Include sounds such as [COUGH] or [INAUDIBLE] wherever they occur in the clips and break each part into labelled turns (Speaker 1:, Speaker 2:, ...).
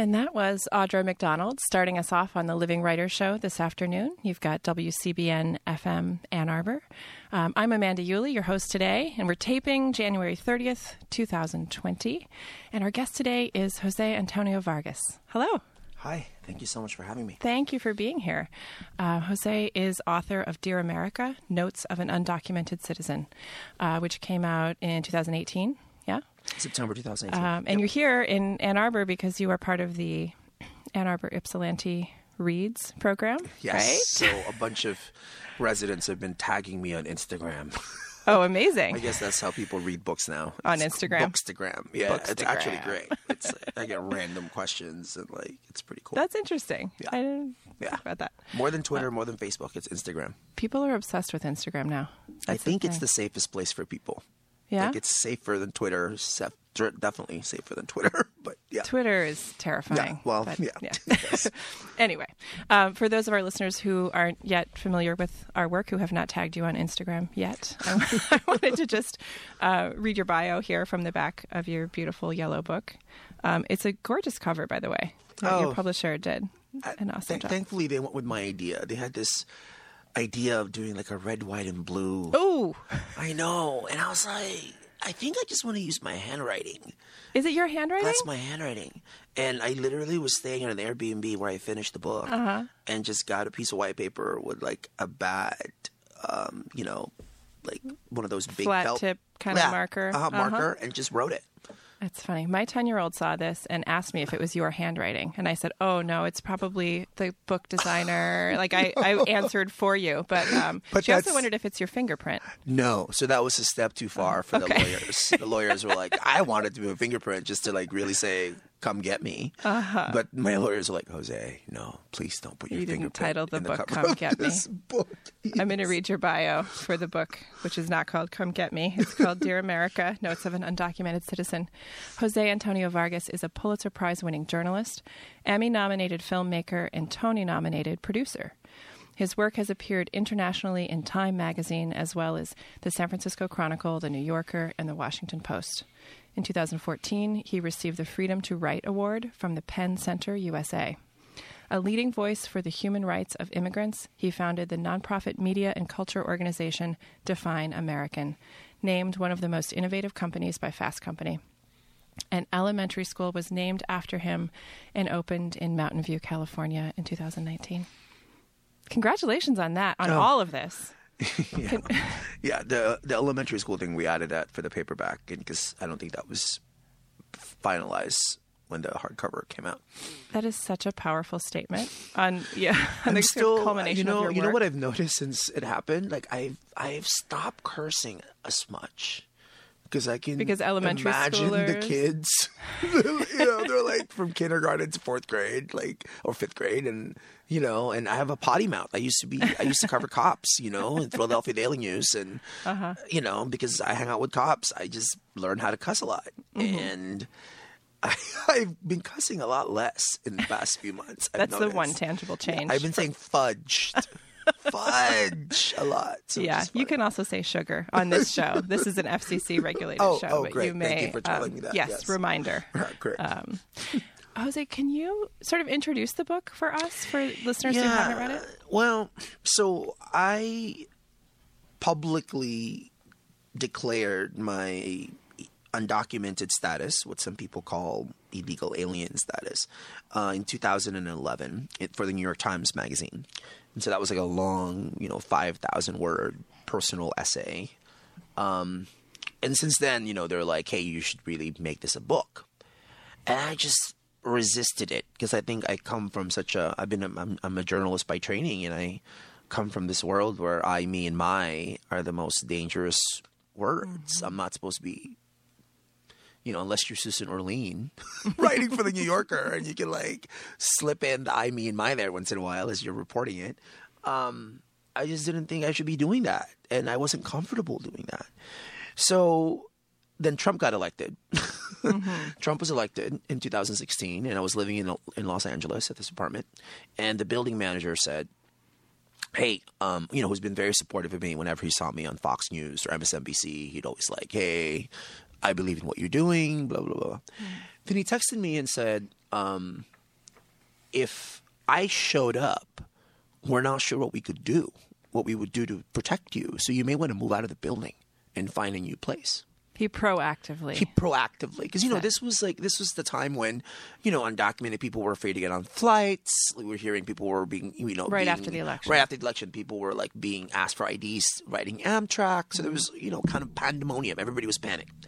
Speaker 1: And that was Audra McDonald starting us off on the Living Writers Show this afternoon. You've got WCBN FM Ann Arbor. Um, I'm Amanda Yulee, your host today, and we're taping January 30th, 2020. And our guest today is Jose Antonio Vargas. Hello.
Speaker 2: Hi, thank you so much for having me.
Speaker 1: Thank you for being here. Uh, Jose is author of Dear America Notes of an Undocumented Citizen, uh, which came out in 2018. Yeah?
Speaker 2: September 2018.
Speaker 1: Um, and you're here in Ann Arbor because you are part of the Ann Arbor Ypsilanti Reads program,
Speaker 2: yes.
Speaker 1: right?
Speaker 2: So a bunch of residents have been tagging me on Instagram.
Speaker 1: Oh, amazing. [LAUGHS]
Speaker 2: I guess that's how people read books now.
Speaker 1: On
Speaker 2: It's
Speaker 1: Instagram?
Speaker 2: Bookstagram. Yeah, it's actually great. It's I get [LAUGHS] random questions and like it's pretty cool.
Speaker 1: That's interesting.
Speaker 2: Yeah.
Speaker 1: I didn't
Speaker 2: Yeah.
Speaker 1: think about that.
Speaker 2: more than Twitter, more than Facebook, it's Instagram.
Speaker 1: People are obsessed with Instagram now.
Speaker 2: I
Speaker 1: That's the
Speaker 2: think it's the safest place for people.
Speaker 1: Yeah?
Speaker 2: Like it's safer than Twitter. sef- Definitely safer than Twitter. [LAUGHS] But yeah.
Speaker 1: Twitter is terrifying.
Speaker 2: Yeah, well, yeah. [LAUGHS] Yes. [LAUGHS]
Speaker 1: anyway, um, for those of our listeners who aren't yet familiar with our work, who have not tagged you on Instagram yet, I, I wanted to just uh, read your bio here from the back of your beautiful yellow book. Um, it's a gorgeous cover, by the way. that Your
Speaker 2: Oh.
Speaker 1: publisher did an awesome
Speaker 2: Thank-
Speaker 1: job.
Speaker 2: Thankfully, they went with my idea. They had this idea of doing like a red, white, and blue.
Speaker 1: Oh,
Speaker 2: I know. And I was like, I think I just want to use my handwriting.
Speaker 1: is it your handwriting?
Speaker 2: That's my handwriting. And I literally was staying at an Airbnb where I finished the book
Speaker 1: Uh-huh.
Speaker 2: and just got a piece of white paper with like a bad, um, you know, like one of those big
Speaker 1: Flat
Speaker 2: felt-
Speaker 1: tip kind of marker.
Speaker 2: uh-huh,
Speaker 1: Uh-huh.
Speaker 2: marker, and just wrote it.
Speaker 1: That's funny. My 10 year old saw this and asked me if it was your handwriting. And I said, oh, no, it's probably the book designer. like, I, I [LAUGHS] answered for you. But, um,
Speaker 2: But
Speaker 1: she also wondered if it's your fingerprint.
Speaker 2: No, so that was a step too far for
Speaker 1: Okay.
Speaker 2: the lawyers. The lawyers were like, I wanted to do a fingerprint just to like really say, "Come get me." Uh-huh. But my lawyers are like, Jose, no, please don't put your
Speaker 1: You didn't title the book, "Come Get Me."
Speaker 2: book.
Speaker 1: I'm going to read your bio for the book, which is not called Come Get Me. It's called Dear America [LAUGHS] Notes of an Undocumented Citizen. Jose Antonio Vargas is a Pulitzer Prize winning journalist, Emmy nominated filmmaker, and Tony nominated producer. His work has appeared internationally in Time magazine, as well as the San Francisco Chronicle, the New Yorker, and the Washington Post. In 2014, he received the Freedom to Write Award from the PEN Center USA. A leading voice for the human rights of immigrants, he founded the nonprofit media and culture organization Define American, named one of the most innovative companies by Fast Company. An elementary school was named after him and opened in Mountain View, California in 2019. Congratulations on that, on
Speaker 2: Oh.
Speaker 1: all of this. [LAUGHS]
Speaker 2: yeah, [LAUGHS] yeah. The the elementary school thing we added that for the paperback, and because I don't think that was finalized when the hardcover came out.
Speaker 1: That is such a powerful statement on yeah, [LAUGHS] on the
Speaker 2: still, uh,
Speaker 1: culmination
Speaker 2: you know, you know what I've noticed since it happened. Like I've I've stopped cursing as much because I can
Speaker 1: Because elementary
Speaker 2: imagine the kids. [LAUGHS] you know, they're like from kindergarten to fourth grade, like or fifth grade, and you know, and I have a potty mouth. I used to be, I used to cover [LAUGHS] cops, you know, in Philadelphia Daily News, and
Speaker 1: Uh-huh.
Speaker 2: you know, because I hang out with cops, I just learn how to cuss a lot,
Speaker 1: Mm-hmm.
Speaker 2: and. I, [LAUGHS] I've been cussing a lot less in the past few months. I've
Speaker 1: That's the one tangible change.
Speaker 2: I've been saying fudge, fudge a lot. so
Speaker 1: yeah, you can also say sugar on this show. [LAUGHS] this is an FCC regulated
Speaker 2: Oh,
Speaker 1: show,
Speaker 2: oh,
Speaker 1: but
Speaker 2: great.
Speaker 1: you may.
Speaker 2: Thank you for telling
Speaker 1: um,
Speaker 2: me that.
Speaker 1: Yes,
Speaker 2: Yes.
Speaker 1: reminder. [LAUGHS]
Speaker 2: Correct.
Speaker 1: Um, Jose, can you sort of introduce the book for us, for listeners who haven't read it?
Speaker 2: Well, so I publicly declared my undocumented status, what some people call illegal alien status, uh, in 2011 for the New York Times Magazine. And so that was like a long, you know, 5,000 word personal essay. Um, and since then, you know, they're like, hey, you should really make this a book. And I just resisted it because I think I come from such a I've been a, I'm, I'm a journalist by training and I come from this world where I, me, and my are the most dangerous words. I'm not supposed to be, you know, unless you're Susan Orlean [LAUGHS] [LAUGHS] writing for the New Yorker and you can like slip in the I, me, and my there once in a while as you're reporting it. Um, I just didn't think I should be doing that, and I wasn't comfortable doing that. So then Trump got elected. [LAUGHS] Trump was elected in 2016, and I was living in in Los Angeles at this apartment, and the building manager said, "Hey, um, you know, who's been very supportive of me whenever he saw me on Fox News or MSNBC, he'd always like, hey." I believe in what you're doing, blah, blah, blah. Then he texted me and said, um, if I showed up, we're not sure what we could do, what we would do to protect you. So you may want to move out of the building and find a new place.
Speaker 1: He proactively.
Speaker 2: He proactively, because you know this was like this was the time when, you know, undocumented people were afraid to get on flights. We were hearing people were being, you know,
Speaker 1: Right
Speaker 2: being-
Speaker 1: after the election.
Speaker 2: Right after the election, people were like being asked for IDs, riding Amtrak. So there was, you know, kind of pandemonium. Everybody was panicked.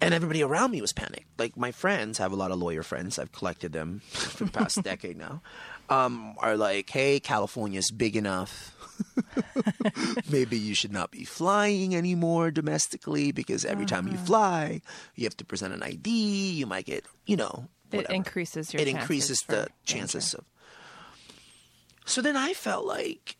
Speaker 2: And everybody around me was panicked. Like my friends, I have a lot of lawyer friends. I've collected them [LAUGHS] for the past [LAUGHS] decade now. Um, are like, hey, California's big enough. [LAUGHS] Maybe you should not be flying anymore domestically because every time you fly, you have to present an ID. You might get, you know,
Speaker 1: it increases your.
Speaker 2: It increases the
Speaker 1: danger.
Speaker 2: chances of. So then I felt like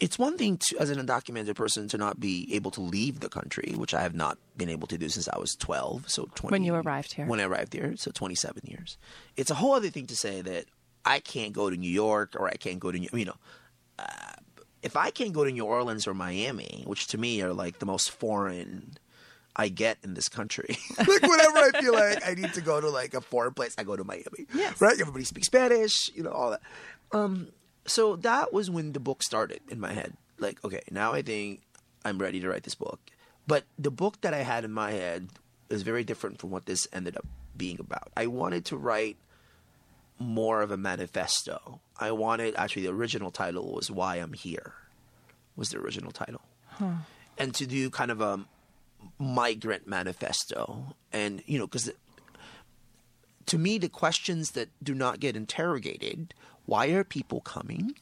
Speaker 2: it's one thing to, as an undocumented person, to not be able to leave the country, which I have not been able to do since I was twelve. So twenty
Speaker 1: When you arrived here.
Speaker 2: When I arrived here, so twenty-seven years. It's a whole other thing to say that I can't go to New York or I can't go to New- you know. Uh, if I can't go to New Orleans or Miami, which to me are like the most foreign I get in this country. [LAUGHS] like whenever I feel like I need to go to like a foreign place, I go to Miami.
Speaker 1: Yes.
Speaker 2: Right? Everybody speaks Spanish, you know, all that. Um, so that was when the book started in my head. Like, okay, now I think I'm ready to write this book. But the book that I had in my head is very different from what this ended up being about. I wanted to write more of a manifesto. I wanted actually the original title was Why I'm Here. Was the original title. And to do kind of a migrant manifesto and you know because to me the questions that do not get interrogated why are people coming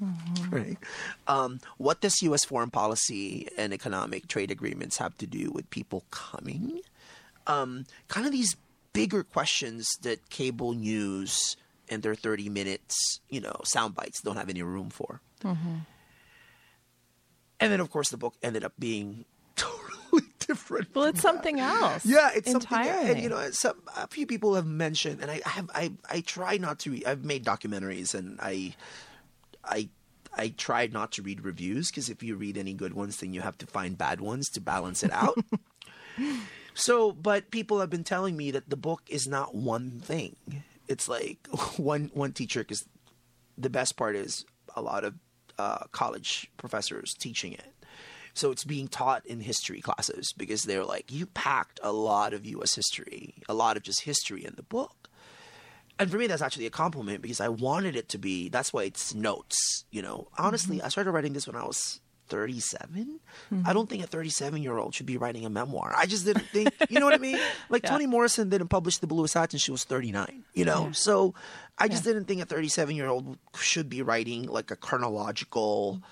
Speaker 2: [LAUGHS] right um, what does u.s foreign policy and economic trade agreements have to do with people coming um, kind of these bigger questions that cable news and their 30 minutes you know sound bites don't have any room for mm-hmm. and then of course the book ended up being [LAUGHS] totally different
Speaker 1: Well, it's something else.
Speaker 2: yeah, it's something.
Speaker 1: entirely.
Speaker 2: And you know, some a few people have mentioned, and I have I I try not to. I've made documentaries, and I I I tried not to read reviews because if you read any good ones, then you have to find bad ones to balance it out. [LAUGHS] so, but people have been telling me that the book is not one thing. It's like [LAUGHS] one one teacher because the best part is a lot of uh, college professors teaching it. So it's being taught in history classes because they're like, you packed a lot of U.S. history, a lot of just history in the book. And for me, that's actually a compliment because I wanted it to be. That's why it's notes. You know, honestly, I started writing this when I was 37. I hmm. don't think a 37 year old should be writing a memoir. I just didn't think. You know what I mean? [LAUGHS] Like Toni Morrison didn't publish The Bluest Eye. She was 39. You know, so I just didn't think a 37 year old should be writing like a chronological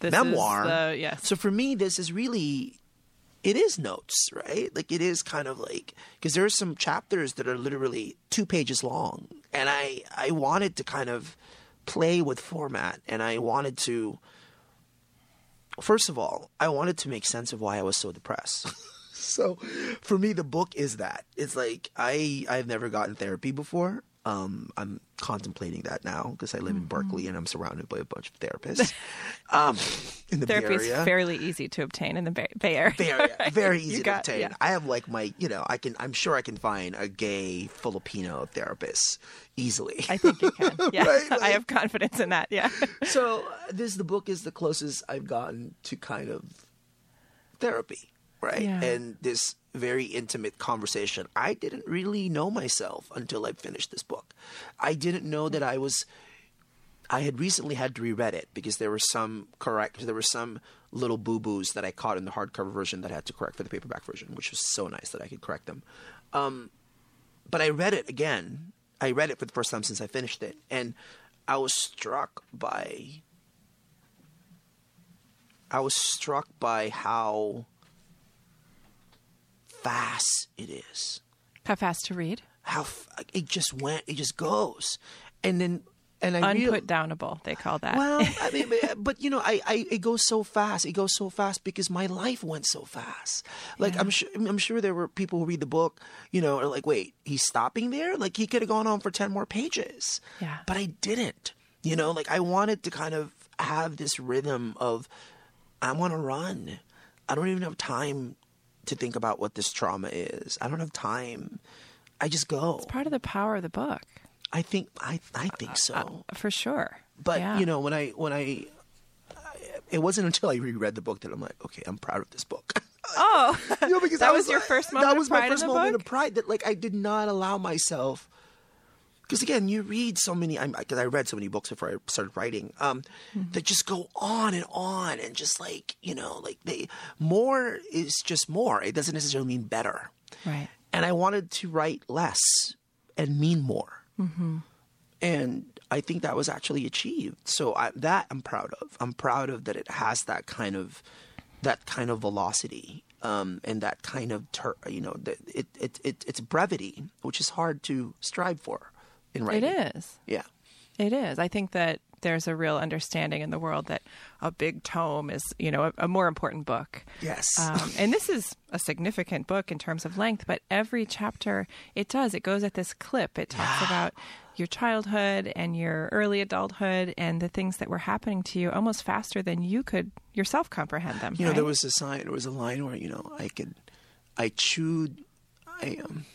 Speaker 1: This is
Speaker 2: memoir.
Speaker 1: the- yes.
Speaker 2: So for me, this is really, it is notes, right? Like it is kind of like because there are some chapters that are literally two pages long, and I I wanted to kind of play with format, and I wanted to. First of all, I wanted to make sense of why I was so depressed. [LAUGHS] so for me the book is that it's like i i've never gotten therapy before um i'm contemplating that now because i live in berkeley and i'm surrounded by a bunch of therapists [LAUGHS] um in the
Speaker 1: Therapy
Speaker 2: bay
Speaker 1: is fairly easy to obtain in the Bay, Bay Area. [LAUGHS]
Speaker 2: very very easy
Speaker 1: got-
Speaker 2: to obtain
Speaker 1: yeah.
Speaker 2: i have like my you know i can i'm sure i can find a gay filipino therapist easily
Speaker 1: I think you can. [LAUGHS] Yeah,
Speaker 2: Right,
Speaker 1: I have confidence in that. Yeah.
Speaker 2: so uh, this the book is the closest I've gotten to kind of therapy, right?
Speaker 1: Yeah.
Speaker 2: And this very intimate conversation. I didn't really know myself until I finished this book. I didn't know that I was. I had recently had to reread it because there were some correct. There were some little boo boos that I caught in the hardcover version that I had to correct for the paperback version, which was so nice that I could correct them. Um, but I read it again I read it for the first time since I finished it, and I was struck by. I was struck by how fast it is.
Speaker 1: How fast to read?
Speaker 2: How f- it just went, it just goes, and then and I
Speaker 1: Unput downable, they call that.
Speaker 2: well, [LAUGHS] I mean, but, but, you know, I, I it goes so fast. It goes so fast because my life went so fast. Like I'm sure I'm sure there were people who read the book, you know, are like, wait, he's stopping there? Like he could have gone on for ten more pages.
Speaker 1: Yeah.
Speaker 2: But I didn't. You know, like I wanted to kind of have this rhythm of I want to run. I don't even have time to think about what this trauma is. I don't have time. I just go.
Speaker 1: It's part of the power of the book,
Speaker 2: I think I I think uh, so.
Speaker 1: Uh, for sure.
Speaker 2: But
Speaker 1: Yeah.
Speaker 2: you know, when I when I, it wasn't until I reread the book that I'm like, okay, I'm proud of this book. [LAUGHS]
Speaker 1: Oh,
Speaker 2: You know, because [LAUGHS]
Speaker 1: That
Speaker 2: I
Speaker 1: was your first moment
Speaker 2: That was my first moment
Speaker 1: book?
Speaker 2: of pride that like I did not allow myself. Because again, you read so many. Because I read so many books before I started writing, um,
Speaker 1: Mm-hmm.
Speaker 2: that just go on and on, and just like you know, like they more is just more. It doesn't necessarily mean better.
Speaker 1: right.
Speaker 2: And I wanted to write less and mean more.
Speaker 1: Mm-hmm.
Speaker 2: And I think that was actually achieved. So I, that I'm proud of. I'm proud of that it has that kind of that kind of velocity um, and that kind of ter- you know it, it it it's brevity, which is hard to strive for in writing.
Speaker 1: is.
Speaker 2: Yeah.
Speaker 1: It is. I think that there's a real understanding in the world that a big tome is, you know, a, a more important book.
Speaker 2: Yes.
Speaker 1: Um, [LAUGHS] and this is a significant book in terms of length, but every chapter it does. It goes at this clip. It talks about your childhood and your early adulthood and the things that were happening to you almost faster than you could yourself comprehend them.
Speaker 2: You know, there was a sign. There was a line where you know I could, I chewed, I um,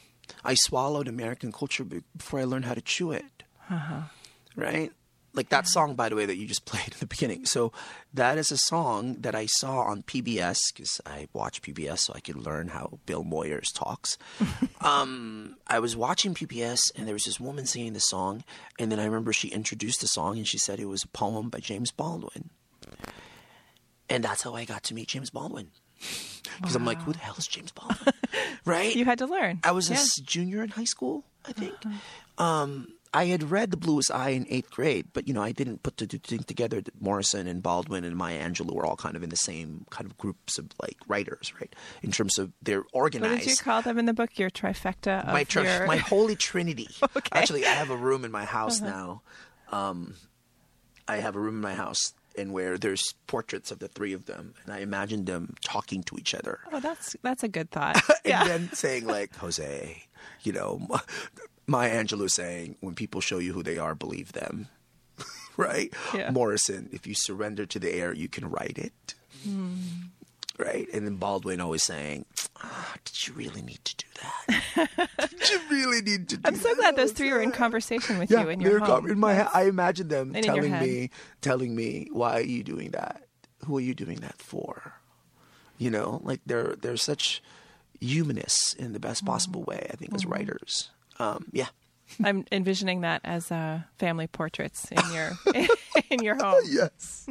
Speaker 2: I swallowed American culture before I learned how to chew it.
Speaker 1: Uh-huh.
Speaker 2: Right. Like that song, by the way, that you just [LAUGHS] played in the beginning. So that is a song that I saw on PBS because I watch PBS so I could learn how Bill Moyers talks. [LAUGHS] um, I was watching PBS and there was this woman singing the song, and then I remember she introduced the song and she said it was a poem by James Baldwin. And that's how I got to meet James Baldwin. Because I'm like, who the hell is James Baldwin? [LAUGHS] right?
Speaker 1: you had to learn.
Speaker 2: I was a
Speaker 1: Yeah.
Speaker 2: s- junior in high school, I think. Um, I had read The Bluest Eye in eighth grade, but you know, I didn't put the two things together that Morrison and Baldwin and Maya Angelou were all kind of in the same kind of groups of like writers, right? In terms of they're
Speaker 1: What
Speaker 2: organized.
Speaker 1: did you call them in the book? Your trifecta of
Speaker 2: my, tri-
Speaker 1: your...
Speaker 2: my [LAUGHS] holy trinity. [LAUGHS] okay. Actually, I have a room in my house now. Um, I have a room in my house, and where there's portraits of the three of them, and I imagine them talking to each other
Speaker 1: Oh, that's that's a good [LAUGHS] thought.
Speaker 2: and
Speaker 1: yeah.
Speaker 2: then saying like Jose, you know, Maya Angelou saying, "When people show you who they are, believe them." [LAUGHS] right?
Speaker 1: Yeah.
Speaker 2: Morrison, if you surrender to the air, you can write it.
Speaker 1: Hmm.
Speaker 2: Right? And then Baldwin always saying, ah, "Did you really need to do that? [LAUGHS] Did you really need to do
Speaker 1: I'm so
Speaker 2: that?"
Speaker 1: glad those three were in conversation with
Speaker 2: Yeah,
Speaker 1: you in your
Speaker 2: com-
Speaker 1: home.
Speaker 2: in my ha- I imagine them
Speaker 1: And
Speaker 2: telling me, telling me, "Why are you doing that? Who are you doing that for?" You know, like they're they're such humanists in the best possible way. I think
Speaker 1: Mm-hmm.
Speaker 2: as writers. Um, yeah. [LAUGHS]
Speaker 1: I'm envisioning that as uh, family portraits in your [LAUGHS] in your home.
Speaker 2: Yes.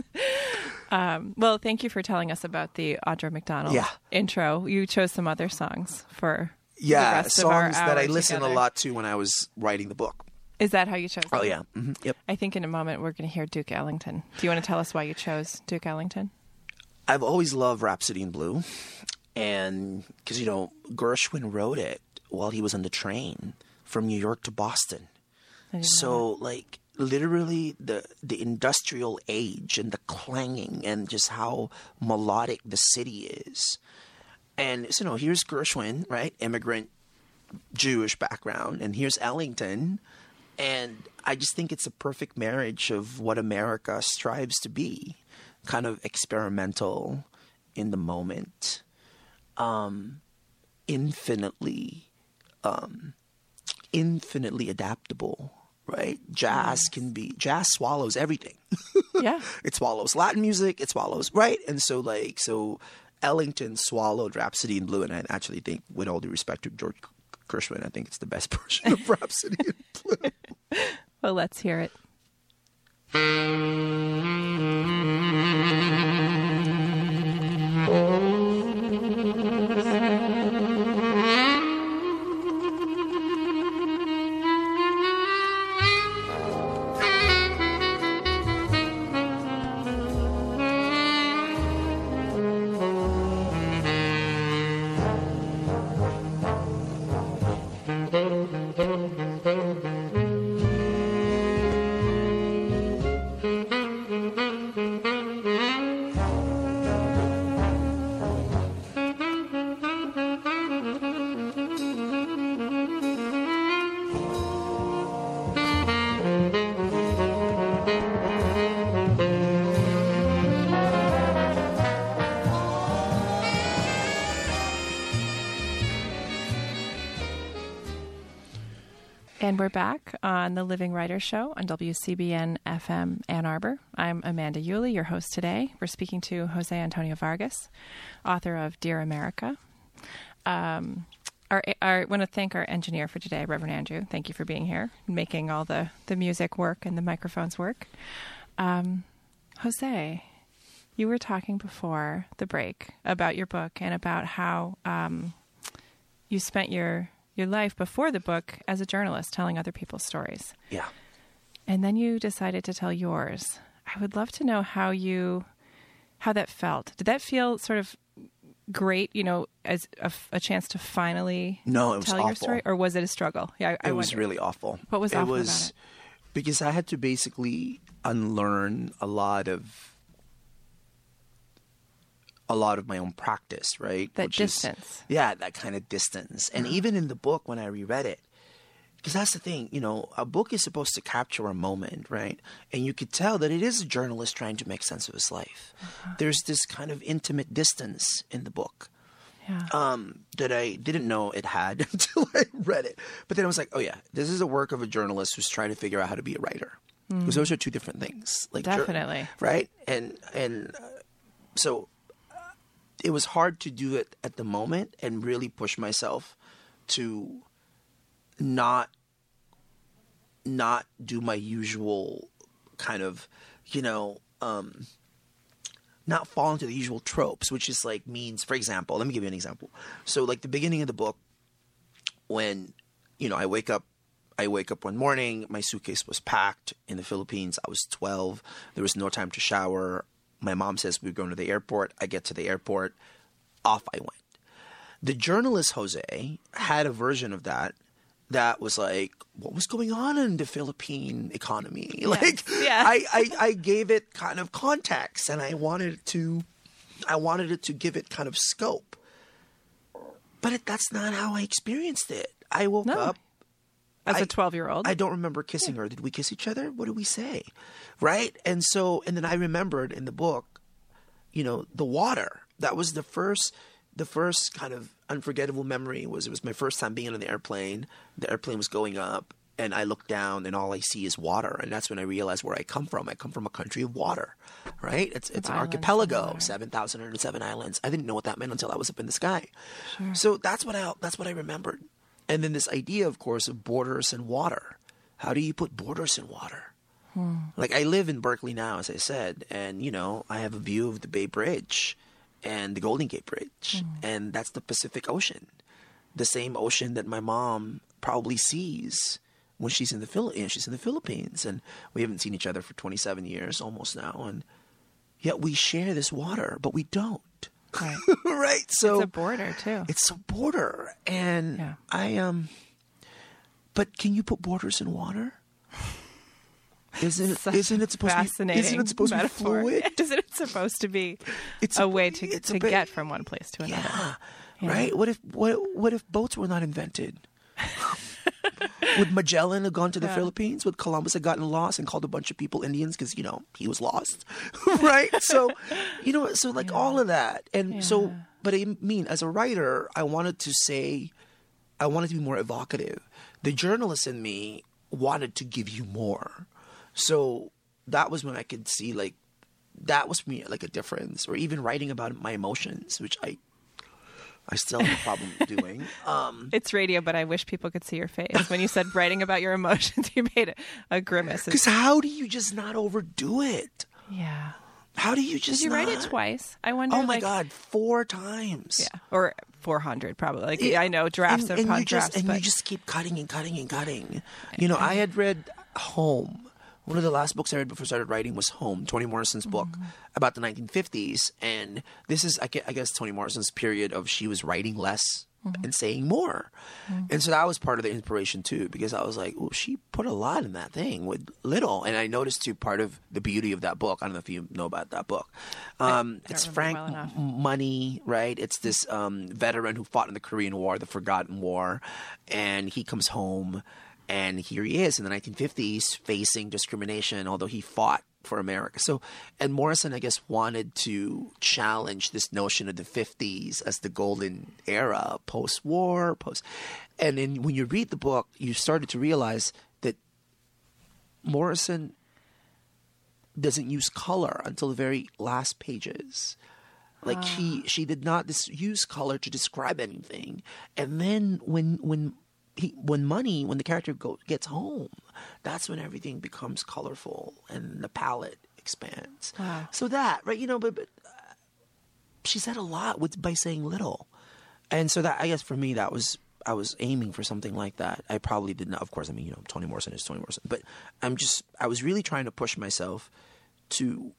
Speaker 1: Well, thank you for telling us about the Audra McDonald
Speaker 2: Yeah.
Speaker 1: intro. You chose some other songs for the
Speaker 2: Yeah,
Speaker 1: rest of our
Speaker 2: songs that I
Speaker 1: hour
Speaker 2: listen
Speaker 1: together.
Speaker 2: a lot to when I was writing the book.
Speaker 1: Is that how you chose?
Speaker 2: Oh
Speaker 1: them?
Speaker 2: yeah. hmm Yep.
Speaker 1: I think in a moment we're going to hear Duke Ellington. Do you want to tell us why you chose Duke Ellington?
Speaker 2: I've always loved Rhapsody in Blue, and because you know Gershwin wrote it while he was on the train from New York to Boston.
Speaker 1: Know
Speaker 2: So like literally the the industrial age and the clanging and just how melodic the city is. And so you know, here's Gershwin, right? Immigrant Jewish background, and here's Ellington. And I just think it's a perfect marriage of what America strives to be kind of experimental in the moment, um, infinitely, um, infinitely adaptable, right? Jazz can be, jazz swallows everything. [LAUGHS]
Speaker 1: Yeah.
Speaker 2: it swallows Latin music, it swallows, right? And so, like, so Ellington swallowed Rhapsody in Blue, and I actually think, with all due respect to George Gershwin, I think it's the best [LAUGHS] version of Rhapsody in Blue. [LAUGHS]
Speaker 1: Well, let's hear it. And we're back on the Living Writers Show on WCBN FM Ann Arbor. I'm Amanda Yulee, your host today. We're speaking to Jose Antonio Vargas, author of Dear America. Um, our, our, I want to thank our engineer for today, Reverend Andrew. Thank you for being here, making all the, the music work and the microphones work. Um, Jose, you were talking before the break about your book and about how um, you spent your your life before the book as a journalist telling other people's stories.
Speaker 2: Yeah.
Speaker 1: And then you decided to tell yours. I would love to know how you how that felt. Did that feel sort of great, you know, as a, a chance to finally
Speaker 2: No, it was
Speaker 1: tell
Speaker 2: awful.
Speaker 1: your story or was it a struggle? Yeah, I, I
Speaker 2: it was really awful.
Speaker 1: What was
Speaker 2: it
Speaker 1: awful
Speaker 2: was
Speaker 1: about it?
Speaker 2: because I had to basically unlearn a lot of a lot of my own practice, right?
Speaker 1: That
Speaker 2: Which is-
Speaker 1: distance.
Speaker 2: yeah, that kind of distance. And even in the book when I reread it, because that's the thing, you know, a book is supposed to capture a moment, right? And you could tell that it is a journalist trying to make sense of his life.
Speaker 1: Uh-huh.
Speaker 2: There's this kind of intimate distance in the book
Speaker 1: Yeah.
Speaker 2: um, that I didn't know it had [LAUGHS] until I read it. But then I was like, oh yeah, this is a work of a journalist who's trying to figure out how to be a writer. Because those are two different things. Like
Speaker 1: Definitely.
Speaker 2: right? And and uh, so it was hard to do it at the moment and really push myself to not not do my usual kind of, you know, um, not fall into the usual tropes, which is like means, for example, let me give you an example. So, like the beginning of the book, when you know I wake up, I wake up one morning, my suitcase was packed in the Philippines. I was twelve. There was no time to shower. My mom says we're going to the airport. I get to the airport. Off I went. The journalist Jose had a version of that that was like, what was going on in the Philippine economy? [LAUGHS] Like,
Speaker 1: Yeah.
Speaker 2: I, I, I gave it kind of context, and I wanted it to, I wanted it to give it kind of scope. But it, that's not how I experienced it. I woke
Speaker 1: No.
Speaker 2: up.
Speaker 1: As
Speaker 2: I-
Speaker 1: a 12 year old.
Speaker 2: I don't remember kissing her. Did we kiss each other? What did we say? Right? And so, and then I remembered in the book, you know, the water. That was the first, the first kind of unforgettable memory was it was my first time being on the airplane. The airplane was going up and I look down and all I see is water. And that's when I realized where I come from. I come from a country of water, right? It's, it's an archipelago,
Speaker 1: water.
Speaker 2: 7,107 islands. I didn't know what that meant until I was up in the sky. So that's what I, that's what I remembered. And then this idea, of course, of borders and water. How do you put borders in water? Hmm. Like I live in Berkeley now, as I said, and you know I have a view of the Bay Bridge and the Golden Gate Bridge, hmm. and that's the Pacific Ocean, the same ocean that my mom probably sees when she's in the Philippines. She's in the Philippines, and we haven't seen each other for 27 years almost now, and yet we share this water, but we don't.
Speaker 1: Right. [LAUGHS]
Speaker 2: right? So
Speaker 1: it's a border, too.
Speaker 2: it's a border, and
Speaker 1: Yeah.
Speaker 2: I um. But can you put borders in water? Isn't it?
Speaker 1: Such
Speaker 2: Isn't it supposed to be? Isn't it supposed
Speaker 1: metaphor.
Speaker 2: to be fluid? [LAUGHS]
Speaker 1: Isn't it supposed to be
Speaker 2: It's
Speaker 1: a
Speaker 2: a-
Speaker 1: way to,
Speaker 2: it's a bit-
Speaker 1: get from one place to another?
Speaker 2: Yeah.
Speaker 1: Yeah.
Speaker 2: Right. What if what what if boats were not invented? [LAUGHS] Would Magellan have gone to the
Speaker 1: Yeah.
Speaker 2: Philippines? Would Columbus have gotten lost and called a bunch of people Indians because you know he was lost, [LAUGHS] right? So, you know, so like all of that, and so, but I mean, as a writer, I wanted to say, I wanted to be more evocative. The journalist in me wanted to give you more, so that was when I could see like that was for me like a difference, or even writing about my emotions, which I I still have a problem [LAUGHS] doing. Um,
Speaker 1: It's radio, but I wish people could see your face. When you said [LAUGHS] writing about your emotions, [LAUGHS] you made a, a grimace.
Speaker 2: Because how do you just not overdo it?
Speaker 1: yeah.
Speaker 2: How do you just?
Speaker 1: Did you write it twice? I wonder.
Speaker 2: Oh my
Speaker 1: like-
Speaker 2: god, four times.
Speaker 1: Yeah. Or 400, probably. Like,
Speaker 2: Yeah.
Speaker 1: I know drafts
Speaker 2: and, and
Speaker 1: upon
Speaker 2: you just,
Speaker 1: drafts,
Speaker 2: and
Speaker 1: but
Speaker 2: you just keep cutting and cutting and cutting. You know, I had read Home. One of the last books I read before I started writing was Home, Toni Morrison's book
Speaker 1: Mm-hmm.
Speaker 2: about the 1950s, and this is I guess Toni Morrison's period of she was writing less
Speaker 1: Mm-hmm.
Speaker 2: and saying more, and so that was part of the inspiration too, because I was like, oh, she put a lot in that thing with little, and I noticed too part of the beauty of that book. I don't know if you know about that book. Um, it's Frank
Speaker 1: well.
Speaker 2: Money, right? It's this um, veteran who fought in the Korean War, the Forgotten War, and he comes home, and here he is in the 1950s facing discrimination. Although he fought for America. So, and Morrison, I guess, wanted to challenge this notion of the 50s as the golden era, post war, post. And then when you read the book, you started to realize that Morrison doesn't use color until the very last pages. Like he, ah. she did not dis- use color to describe anything. And then when when he when money when the character go, gets home, that's when everything becomes colorful and the palette expands.
Speaker 1: Wow.
Speaker 2: So that right, you know, but, but uh, she said a lot with by saying little, and so that I guess for me that was I was aiming for something like that. I probably did not. Of course, I mean you know Toni Morrison is Toni Morrison, but I'm just I was really trying to push myself to.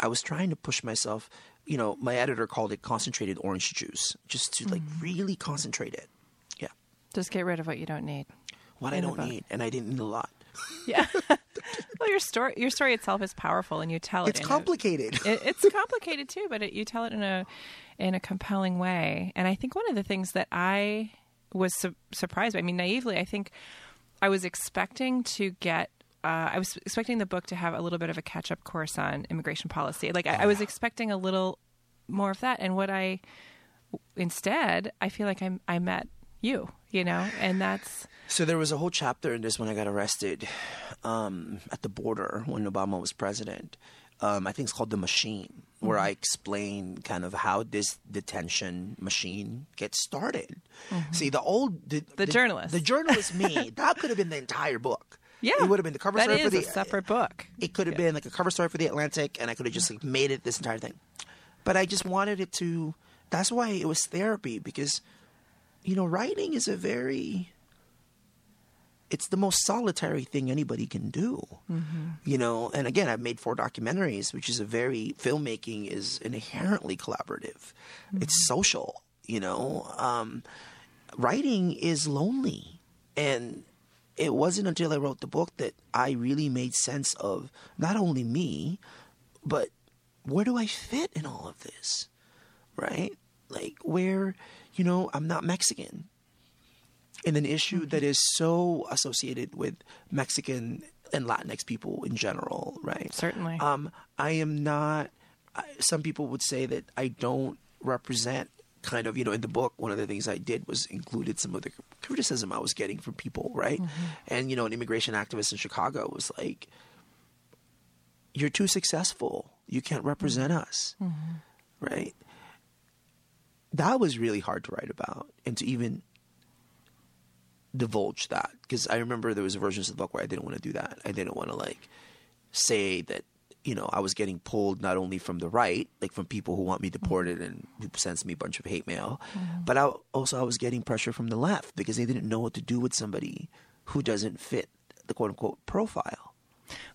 Speaker 2: I was trying to push myself. You know, my editor called it concentrated orange juice, just to like mm. really concentrate it. Yeah,
Speaker 1: Just get rid of what you don't need.
Speaker 2: what I don't need, and I didn't need a lot.
Speaker 1: Yeah. [LAUGHS] well, your story your story itself is powerful, and you tell it.
Speaker 2: It's
Speaker 1: in a-
Speaker 2: complicated.
Speaker 1: it, it's complicated too, but it, you tell it in a in a compelling way. And I think one of the things that I was su- surprised by, I mean, naively, I think I was expecting to get. Uh, I was expecting the book to have a little bit of a catch up course on immigration policy. Like I, I was expecting a little more of that, and what I instead, I feel like I I met you, you know, and that's
Speaker 2: So there was a whole chapter in this when I got arrested um, at the border when Obama was president. Um, I think it's called the machine, where
Speaker 1: Mm-hmm.
Speaker 2: I explain kind of how this detention machine gets started. See, the old the,
Speaker 1: Mm-hmm. The journalist.
Speaker 2: the journalist me, that could have been the entire book.
Speaker 1: Yeah,
Speaker 2: it would have been the cover
Speaker 1: That
Speaker 2: story
Speaker 1: is
Speaker 2: for the
Speaker 1: a separate book.
Speaker 2: It could have been like a cover story for the Atlantic, and I could have just like made it this entire thing. But I just wanted it to. That's why it was therapy because, you know, writing is a very. It's the most solitary thing anybody can do, you know. And again, I've made four documentaries, which is a very filmmaking is inherently collaborative. It's social, you know. Um, writing is lonely, and it wasn't until I wrote the book that I really made sense of not only me, but where do I fit in all of this? Right? Like, where, you know, I'm not Mexican. And an issue that is so associated with Mexican and Latinx people in general, right?
Speaker 1: Certainly.
Speaker 2: Um, I am not. Some people would say that I don't represent kind of you know in the book. One of the things I did was included some of the criticism I was getting from people, right? Mm-hmm. And you know, an immigration activist in Chicago was like, "You're too successful. You can't represent mm-hmm. us." Mm-hmm. Right? That was really hard to write about and to even divulge that because I remember there was versions of the book where I didn't want to do that. I didn't want to like say that you know I was getting pulled not only from the right, like from people who want me deported mm-hmm. and who sends me a bunch of hate mail, mm-hmm. but I, also I was getting pressure from the left because they didn't know what to do with somebody who doesn't fit the quote unquote profile.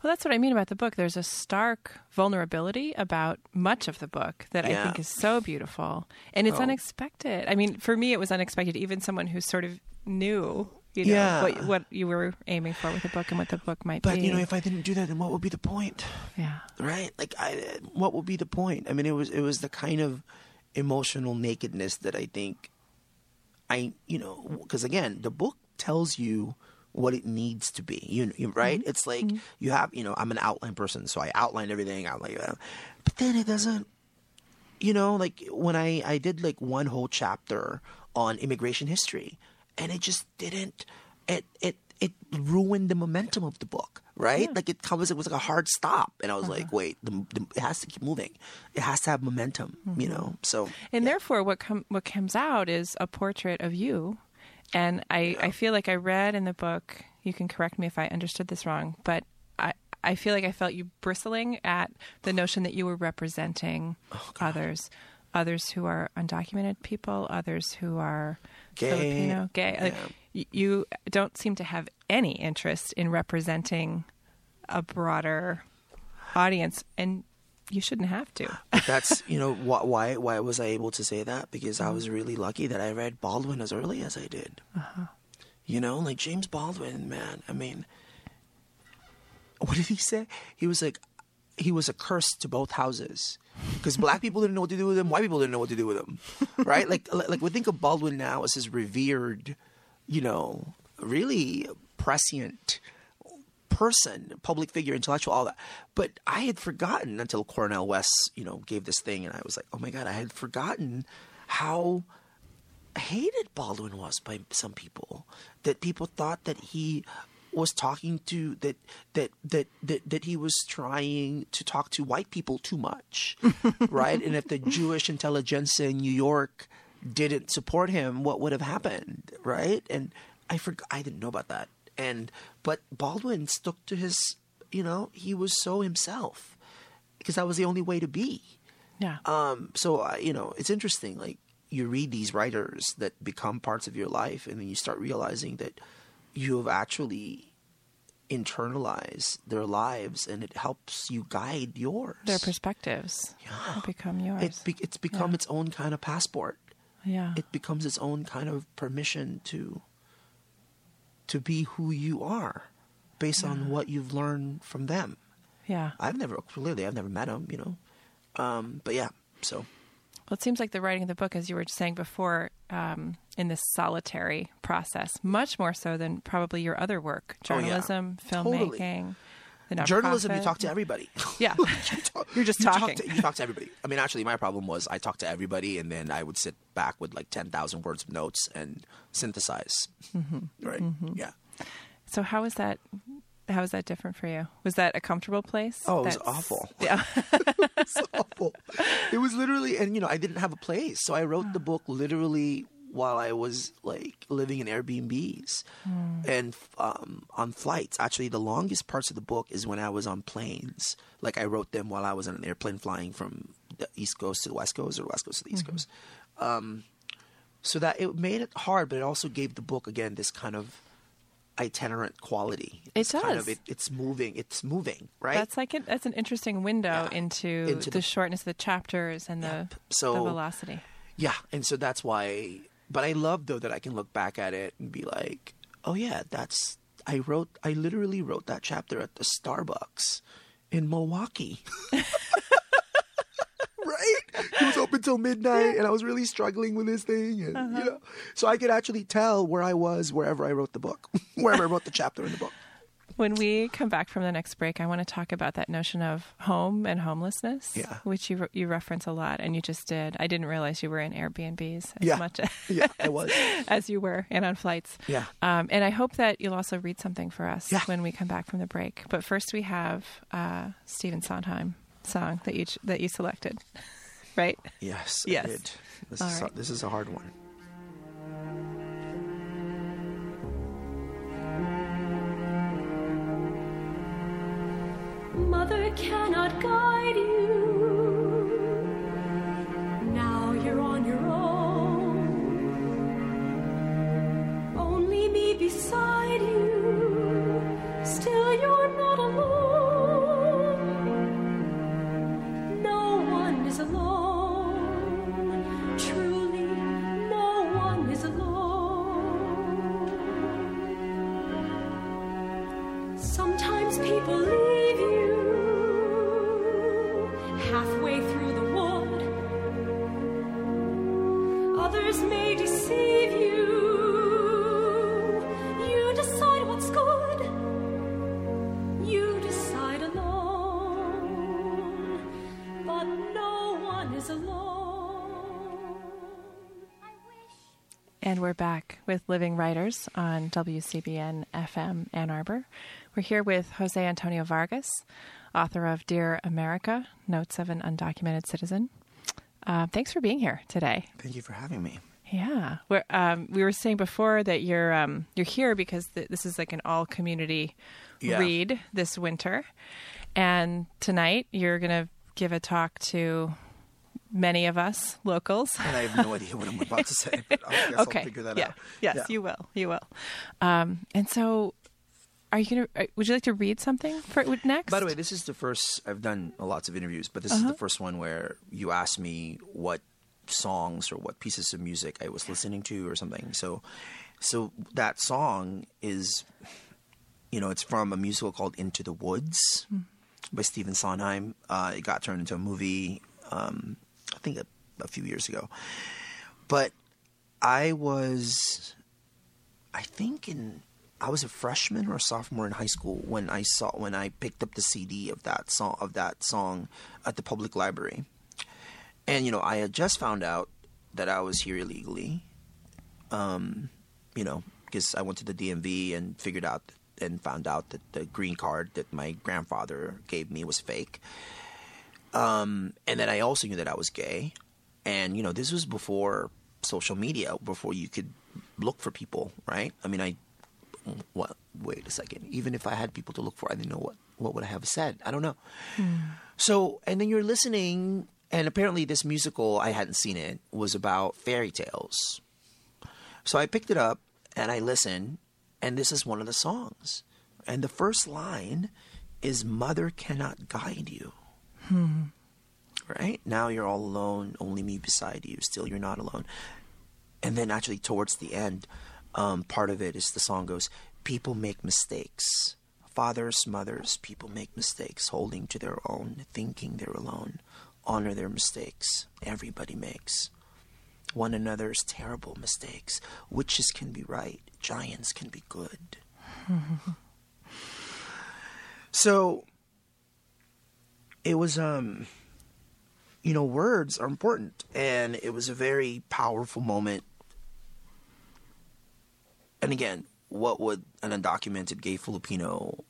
Speaker 1: Well, that's what I mean about the book. There's a stark vulnerability about much of the book that I think is so beautiful, and it's
Speaker 2: Oh.
Speaker 1: unexpected. I mean, for me, it was unexpected. Even someone who sort of knew, you know,
Speaker 2: Yeah.
Speaker 1: what what you were aiming for with the book and what the book might
Speaker 2: But
Speaker 1: be.
Speaker 2: you know, if I didn't do that, then what would be the point?
Speaker 1: yeah,
Speaker 2: right like I, what would be the point i mean it was it was the kind of emotional nakedness that i think i you know because again the book tells you what it needs to be you, you right it's like you have you know i'm an outline person so i outline everything i'm like uh, but then it doesn't you know like when i i did like one whole chapter on immigration history and it just didn't it it it ruined the momentum of the book right? Like it comes it was like a hard stop and i was like uh-huh. wait the, the, it has to keep moving. It has to have momentum you mm-hmm. know? So
Speaker 1: and therefore, what com- what comes out is a portrait of you. And I, I feel like I read in the book. You can correct me if I understood this wrong, but I I feel like I felt you bristling at the notion that you were representing
Speaker 2: Oh,
Speaker 1: others, others who are undocumented people, others who are
Speaker 2: Gay,
Speaker 1: Filipino, gay.
Speaker 2: Yeah.
Speaker 1: y- you don't seem to have any interest in representing a broader audience, and you shouldn't have to.
Speaker 2: that's [LAUGHS] you know wh- why why was i able to say that? Because i was mm-hmm. really lucky that i read baldwin as early as i did. Uh-huh. You know like james baldwin man i mean what did he say? He was like he was a curse to both houses because black people didn't know what to do with him white people didn't know what to do with him [LAUGHS] right like like we think of baldwin now as his revered you know really prescient person, public figure, intellectual, all that. But I had forgotten until Cornel West, you know, gave this thing, and I was like, oh my god, I had forgotten how hated Baldwin was by some people. That people thought that he was talking to that that that that, that he was trying to talk to white people too much, [LAUGHS] right? And if the Jewish intelligentsia in New York didn't support him, what would have happened, right? And I forgot I didn't know about that. And but Baldwin stuck to his, you know, he was so himself because that was the only way to be.
Speaker 1: Yeah.
Speaker 2: Um, so uh, you know, it's interesting. Like you read these writers that become parts of your life, and then you start realizing that you have actually internalized their lives, and it helps you guide yours.
Speaker 1: Their perspectives
Speaker 2: Yeah.
Speaker 1: become yours.
Speaker 2: It be- it's become
Speaker 1: Yeah.
Speaker 2: its own kind of passport.
Speaker 1: yeah.
Speaker 2: It becomes its own kind of permission to to be who you are, based on what you've learned from them.
Speaker 1: yeah.
Speaker 2: I've never clearly I've never met them, you know, um, but yeah. So
Speaker 1: Well, it seems like the writing of the book, as you were saying before, um, in this solitary process, much more so than probably your other work,
Speaker 2: Oh, yeah.
Speaker 1: journalism,
Speaker 2: Totally.
Speaker 1: filmmaking,
Speaker 2: journalism, you talk to everybody. [LAUGHS]
Speaker 1: Yeah. [LAUGHS]
Speaker 2: You talk-
Speaker 1: You're just
Speaker 2: you talk
Speaker 1: talking.
Speaker 2: to, you talk to everybody. I mean, actually, my problem was I talked to everybody, and then I would sit back with like ten thousand words of notes and synthesize.
Speaker 1: Mm-hmm.
Speaker 2: Right? Yeah.
Speaker 1: So how is that? How is that different for you? Was that a comfortable place?
Speaker 2: Oh, it was
Speaker 1: That's-
Speaker 2: awful. [LAUGHS]
Speaker 1: Yeah. [LAUGHS]
Speaker 2: It's awful. It was literally, and you know, I didn't have a place, so I wrote the book literally while I was like living in Airbnbs and um, on flights. Actually, the longest parts of the book is when I was on planes. Like I wrote them while I was on an airplane flying from the East Coast to the West Coast or the West Coast to the East Coast. Um, so that it made it hard, but it also gave the book again this kind of itinerant quality.
Speaker 1: It
Speaker 2: This Kind
Speaker 1: does.
Speaker 2: of, it, it's moving. It's moving, right?
Speaker 1: That's like an, that's an interesting window
Speaker 2: Yeah.
Speaker 1: into,
Speaker 2: Into
Speaker 1: the,
Speaker 2: the-
Speaker 1: shortness of the chapters and
Speaker 2: Yep.
Speaker 1: the,
Speaker 2: So-
Speaker 1: the velocity.
Speaker 2: Yeah, and so that's why. But I love though that I can look back at it and be like, oh yeah, that's I wrote. I literally wrote that chapter at the Starbucks in Milwaukee. [LAUGHS] [LAUGHS] right? It was open till midnight, and I was really struggling with this thing, and
Speaker 1: Uh-huh.
Speaker 2: you know, so I could actually tell where I was wherever I wrote the book, [LAUGHS] wherever I wrote the chapter in the book.
Speaker 1: When we come back from the next break, I want to talk about that notion of home and homelessness,
Speaker 2: Yeah.
Speaker 1: which you you reference a lot, and you just did. I didn't realize you were in Airbnbs as
Speaker 2: Yeah.
Speaker 1: much
Speaker 2: Yeah, I was. [LAUGHS]
Speaker 1: as you were, and on flights.
Speaker 2: Yeah.
Speaker 1: Um, and I hope that you'll also read something for us
Speaker 2: Yeah.
Speaker 1: when we come back from the break. But first, we have uh, Stephen Sondheim song that you that you selected, [LAUGHS] right?
Speaker 2: Yes,
Speaker 1: Yes.
Speaker 2: I did. This
Speaker 1: All
Speaker 2: is
Speaker 1: right.
Speaker 2: a, this is a hard one.
Speaker 3: Mother cannot guide you. Now you're on your own. Only me beside you. Still you're
Speaker 1: we're back with Living Writers on WCBN FM Ann Arbor. We're here with Jose Antonio Vargas, author of Dear America Notes of an Undocumented Citizen. Uh, thanks for being here today.
Speaker 2: Thank you for having me.
Speaker 1: Yeah, we're, um, we were saying before that you're um, you're here because th- this is like an all community
Speaker 2: Yeah.
Speaker 1: read this winter, and tonight you're gonna give a talk to many of us locals.
Speaker 2: And I have no idea what I'm about to say, but I guess [LAUGHS]
Speaker 1: okay.
Speaker 2: I'll figure that
Speaker 1: yeah.
Speaker 2: out.
Speaker 1: Yes,
Speaker 2: Yeah.
Speaker 1: you will. You will. Um, and so, are you gonna? Would you like to read something for next?
Speaker 2: By the way, this is the first I've done lots of interviews, but this is the first one where you asked me what songs or what pieces of music I was listening to or something. So, so that song is, you know, it's from a musical called Into the Woods by Stephen Sondheim. Uh, it got turned into a movie, um, think a, a few years ago. But I was, I think in I was a freshman or a sophomore in high school when I saw when I picked up the CD of that song of that song at the public library, and you know I had just found out that I was here illegally, um, you know because I went to the DMV and figured out and found out that the green card that my grandfather gave me was fake, um, and then I also knew that I was gay, and you know this was before social media, before you could look for people, right? I mean I what wait a second. Even if i had people to look for i didn't know what what would i have said. I don't know. So and then you're listening and apparently this musical i hadn't seen it was about fairy tales. So i picked it up and i listened and this is one of the songs. And the first line is mother cannot guide you right? Now you're all alone only me beside you. Still you're not alone. And then actually towards the end um, part of it is the song goes people make mistakes. Fathers mothers people make mistakes. Holding to their own thinking they're alone. Honor their mistakes. Everybody makes. One another's terrible mistakes. Witches can be right. Giants can be good. [LAUGHS] So it was um you know words are important and it was a very powerful moment and again, what would an undocumented gay Filipino?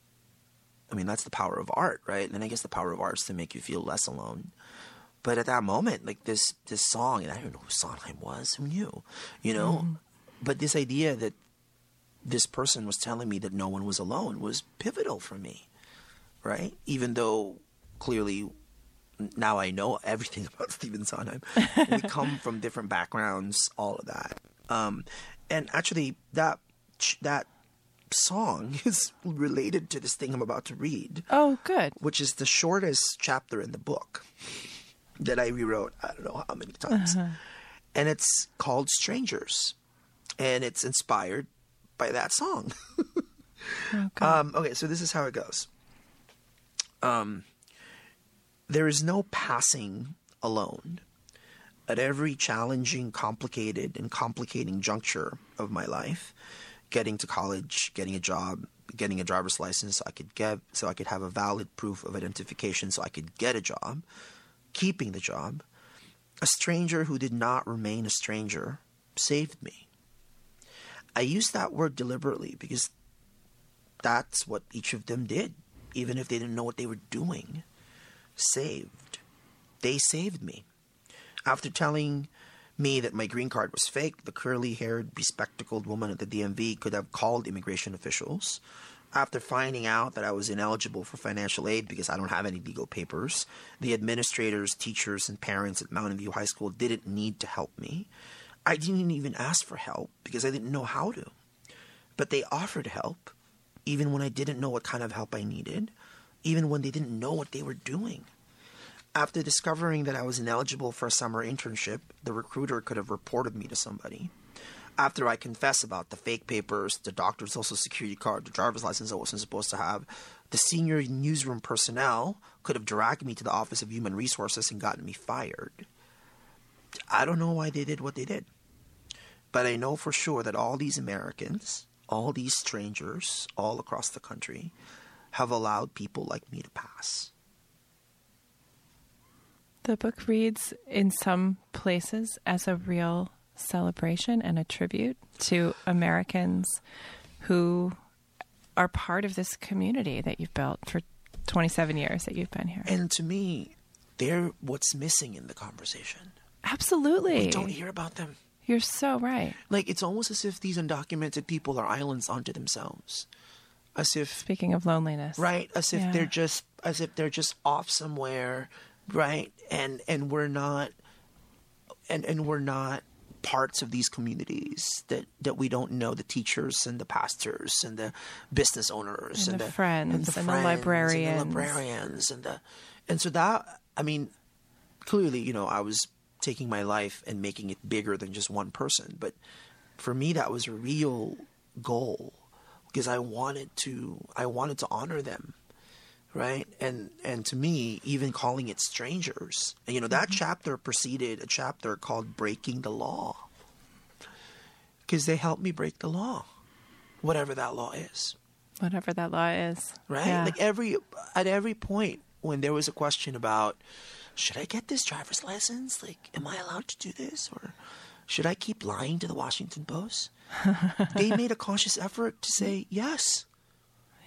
Speaker 2: I mean, that's the power of art, right? And I guess the power of art is to make you feel less alone. But at that moment, like this this song, and I don't know who Sondheim was, who knew, you know? But this idea that this person was telling me that no one was alone was pivotal for me, right? Even though clearly now I know everything [LAUGHS] about Stephen Sondheim. we come from different backgrounds, all of that. Um, and actually, that that song [LAUGHS] is related to this thing I'm about to read,
Speaker 1: Oh, good.
Speaker 2: which is the shortest chapter in the book that I rewrote. I don't know how many times, and it's called "Strangers," and it's inspired by that song. [LAUGHS] Um, okay, so this is how it goes. Um, there is no passing alone. At every challenging, complicated, and complicating juncture of my life, getting to college, getting a job, getting a driver's license so I could get so I could have a valid proof of identification so I could get a job, keeping the job, a stranger who did not remain a stranger saved me. I use that word deliberately because that's what each of them did, even if they didn't know what they were doing. Saved. They saved me. After telling me that my green card was fake, the curly haired, bespectacled woman at the DMV could have called immigration officials. After finding out that I was ineligible for financial aid because I don't have any legal papers, the administrators, teachers, and parents at Mountain View High School didn't need to help me. I didn't even ask for help because I didn't know how to. But they offered help, even when I didn't know what kind of help I needed, even when they didn't know what they were doing. After discovering that I was ineligible for a summer internship, the recruiter could have reported me to somebody. After I confessed about the fake papers, the doctor's social security card, the driver's license I wasn't supposed to have, the senior newsroom personnel could have dragged me to the Office of Human Resources and gotten me fired. I don't know why they did what they did. But I know for sure that all these Americans, all these strangers all across the country, have allowed people like me to pass.
Speaker 1: The book reads in some places as a real celebration and a tribute to Americans who are part of this community that you've built for 27 years that you've been here.
Speaker 2: And to me, they're what's missing in the conversation.
Speaker 1: Absolutely.
Speaker 2: We don't hear about them.
Speaker 1: You're so right.
Speaker 2: Like, it's almost as if these undocumented people are islands unto themselves. As if
Speaker 1: Speaking of loneliness.
Speaker 2: right as if
Speaker 1: Yeah.
Speaker 2: they're just as if they're just off somewhere right and and we're not and and we're not parts of these communities that that we don't know the teachers and the pastors and the business owners
Speaker 1: And
Speaker 2: and,
Speaker 1: the friends and the
Speaker 2: friends
Speaker 1: librarians.
Speaker 2: and the librarians and the and so that i mean clearly you know i was taking my life and making it bigger than just one person but for me that was a real goal because I wanted to I wanted to honor them right and and to me even calling it strangers and you know that mm-hmm. chapter preceded a chapter called breaking the law because they helped me break the law whatever that law is.
Speaker 1: Whatever that law is.
Speaker 2: right?
Speaker 1: Yeah.
Speaker 2: Like every at every point when there was a question about should I get this driver's license? Like, am I allowed to do this, or should I keep lying to the Washington Post? [LAUGHS] they made a conscious effort to say yes,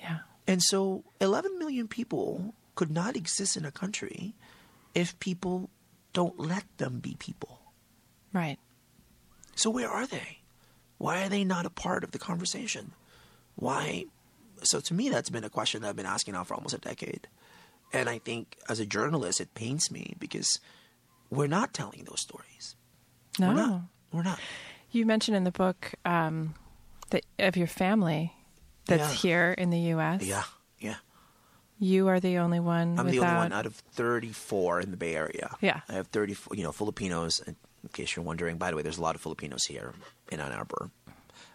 Speaker 1: yeah.
Speaker 2: and so 11 million people could not exist in a country if people don't let them be people.
Speaker 1: Right.
Speaker 2: So where are they? Why are they not a part of the conversation? Why? So to me, that's been a question that I've been asking now for almost a decade, and I think as a journalist, it pains me because we're not telling those stories.
Speaker 1: No.
Speaker 2: We're not. We're not.
Speaker 1: You mentioned in the book um, that of your family that's
Speaker 2: Yeah.
Speaker 1: here in the U.S.
Speaker 2: Yeah, yeah.
Speaker 1: You are the only one.
Speaker 2: I'm
Speaker 1: without...
Speaker 2: the only one out of 34 in the Bay Area.
Speaker 1: Yeah.
Speaker 2: I have 30, you know, Filipinos. In case you're wondering, by the way, there's a lot of Filipinos here in Ann Arbor.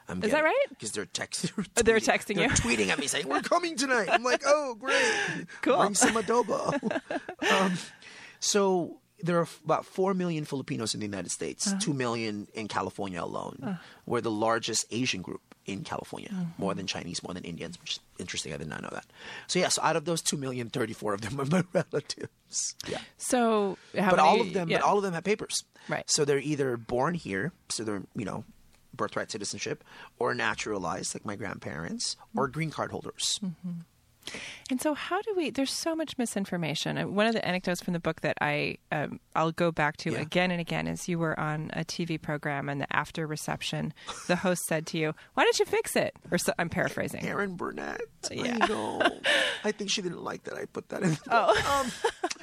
Speaker 2: I'm
Speaker 1: Is that right?
Speaker 2: Because they're texting.
Speaker 1: Oh, they're texting
Speaker 2: they're
Speaker 1: you.
Speaker 2: tweeting at me saying, "We're coming tonight." I'm like, "Oh, great! [LAUGHS]
Speaker 1: Cool.
Speaker 2: Bring some adobo." [LAUGHS] um, so there are about four million Filipinos in the United States.
Speaker 1: Uh-huh.
Speaker 2: Two million in California alone. We're the largest Asian group in California,
Speaker 1: Mm-hmm.
Speaker 2: more than Chinese, more than Indians, which is interesting. I did not know that. So yeah, so out of those two million, 34 of them [LAUGHS] are my relatives. Yeah
Speaker 1: So, how
Speaker 2: but
Speaker 1: many,
Speaker 2: all of them,
Speaker 1: yeah.
Speaker 2: but all of them have papers.
Speaker 1: Right.
Speaker 2: So they're either born here, so they're you know, birthright citizenship, or naturalized, like my grandparents, or green card holders.
Speaker 1: And so, how do we? There's so much misinformation. One of the anecdotes from the book that I um, I'll go back to
Speaker 2: Yeah.
Speaker 1: again and again is you were on a TV program, and the after reception, the host said to you, "Why don't you fix it?" Or so, I'm paraphrasing.
Speaker 2: Erin Burnett.
Speaker 1: Yeah.
Speaker 2: I know. I think she didn't like that I put that in.
Speaker 1: Oh.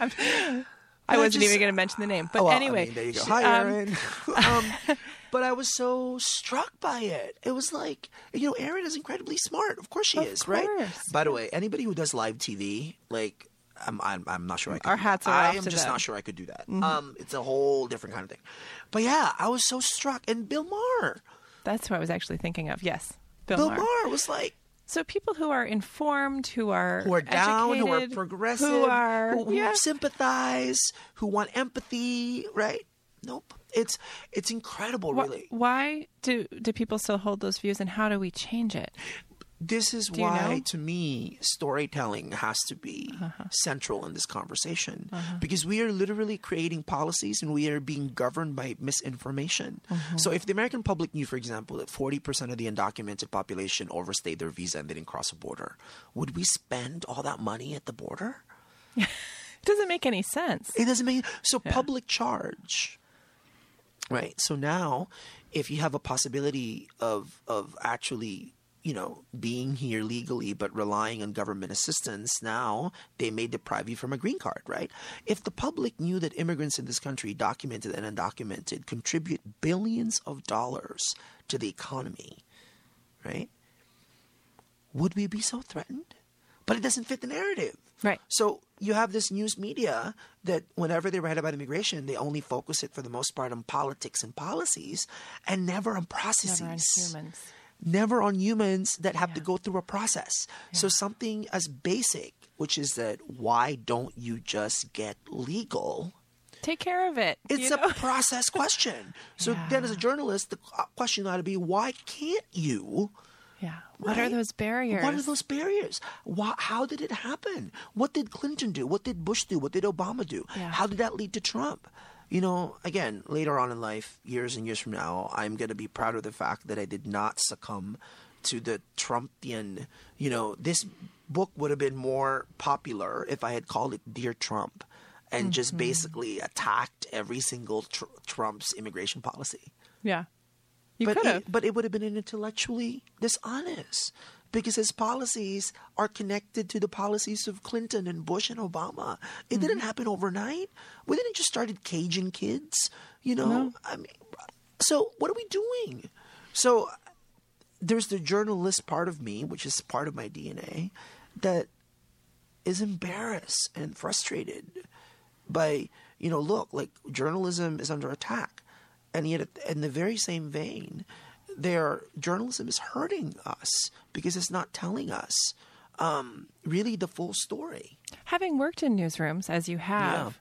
Speaker 2: Um, [LAUGHS]
Speaker 1: I
Speaker 2: I
Speaker 1: wasn't
Speaker 2: just-
Speaker 1: even going to mention the name, but
Speaker 2: oh, well, I
Speaker 1: anyway.
Speaker 2: mean, there you go. Hi,
Speaker 1: um,
Speaker 2: Erin. [LAUGHS] um, [LAUGHS] but I was so struck by it. It was like, you know, Erin is incredibly smart. Of course she
Speaker 1: Of
Speaker 2: is, right? By the way, anybody who does live TV, like, I'm, I'm, I'm not sure I could.
Speaker 1: Our
Speaker 2: do
Speaker 1: hats
Speaker 2: that.
Speaker 1: are
Speaker 2: I
Speaker 1: off
Speaker 2: am
Speaker 1: to
Speaker 2: just
Speaker 1: them. Mm-hmm.
Speaker 2: not sure I could do that. Um, it's a whole different kind of thing. But yeah, I was so struck. And Bill Maher,
Speaker 1: That's who I was actually thinking of. Yes, Bill,
Speaker 2: Bill
Speaker 1: Maher.
Speaker 2: Maher was like,
Speaker 1: So people who are informed, who are
Speaker 2: who are down, who are progressive,
Speaker 1: who are
Speaker 2: who, who
Speaker 1: yeah.
Speaker 2: sympathize, who want empathy, right? Nope. It's it's incredible,
Speaker 1: Wh-
Speaker 2: really.
Speaker 1: Why do do people still hold those views, and how do we change it?
Speaker 2: This is why,
Speaker 1: know? Uh-huh.
Speaker 2: to me, storytelling has to be central in this conversation because we are literally creating policies and we are being governed by misinformation.
Speaker 1: Mm-hmm.
Speaker 2: So, if the American public knew, for example, that 40% of the undocumented population overstayed their visa and they didn't cross a border, would we spend all that money at the border?
Speaker 1: It [LAUGHS] doesn't make any sense.
Speaker 2: It doesn't make so public charge. Right. So now if you have a possibility of of actually, you know, being here legally but relying on government assistance, now they may deprive you from a green card, right? If the public knew that immigrants in this country, documented and undocumented, contribute billions of dollars to the economy, right? Would we be so threatened? But it doesn't fit the narrative.
Speaker 1: Right.
Speaker 2: So you have this news media that whenever they write about immigration, they only focus it for the most part on politics and policies and never on processes.
Speaker 1: Never on humans.
Speaker 2: Never on humans that have to go through a process. So something as basic, which is that why don't you just get legal?
Speaker 1: Take care of it.
Speaker 2: It's
Speaker 1: you know?
Speaker 2: a [LAUGHS] process question. So then, as a journalist, the question ought to be, why can't you?
Speaker 1: Yeah. What are those barriers?
Speaker 2: What are those barriers? Why, how did it happen? What did Clinton do? What did Bush do? What did Obama do?
Speaker 1: Yeah.
Speaker 2: How did that lead to Trump? You know, again, later on in life, years and years from now, I'm going to be proud of the fact that I did not succumb to the Trumpian. You know, this book would have been more popular if I had called it Dear Trump and
Speaker 1: Mm-hmm.
Speaker 2: just basically attacked every single tr- Trump's immigration policy
Speaker 1: Yeah. You
Speaker 2: but
Speaker 1: could have.
Speaker 2: it, but it would have been intellectually dishonest because his policies are connected to the policies of Clinton and Bush and Obama. It didn't
Speaker 1: Mm-hmm.
Speaker 2: happen overnight. We didn't just started caging kids, you know. I mean, so what are we doing? So there's the journalist part of me, which is part of my DNA, that is embarrassed and frustrated by you know look like journalism is under attack and yet in the very same vein their journalism is hurting us because it's not telling us um, really the full story
Speaker 1: Having worked in newsrooms as you have,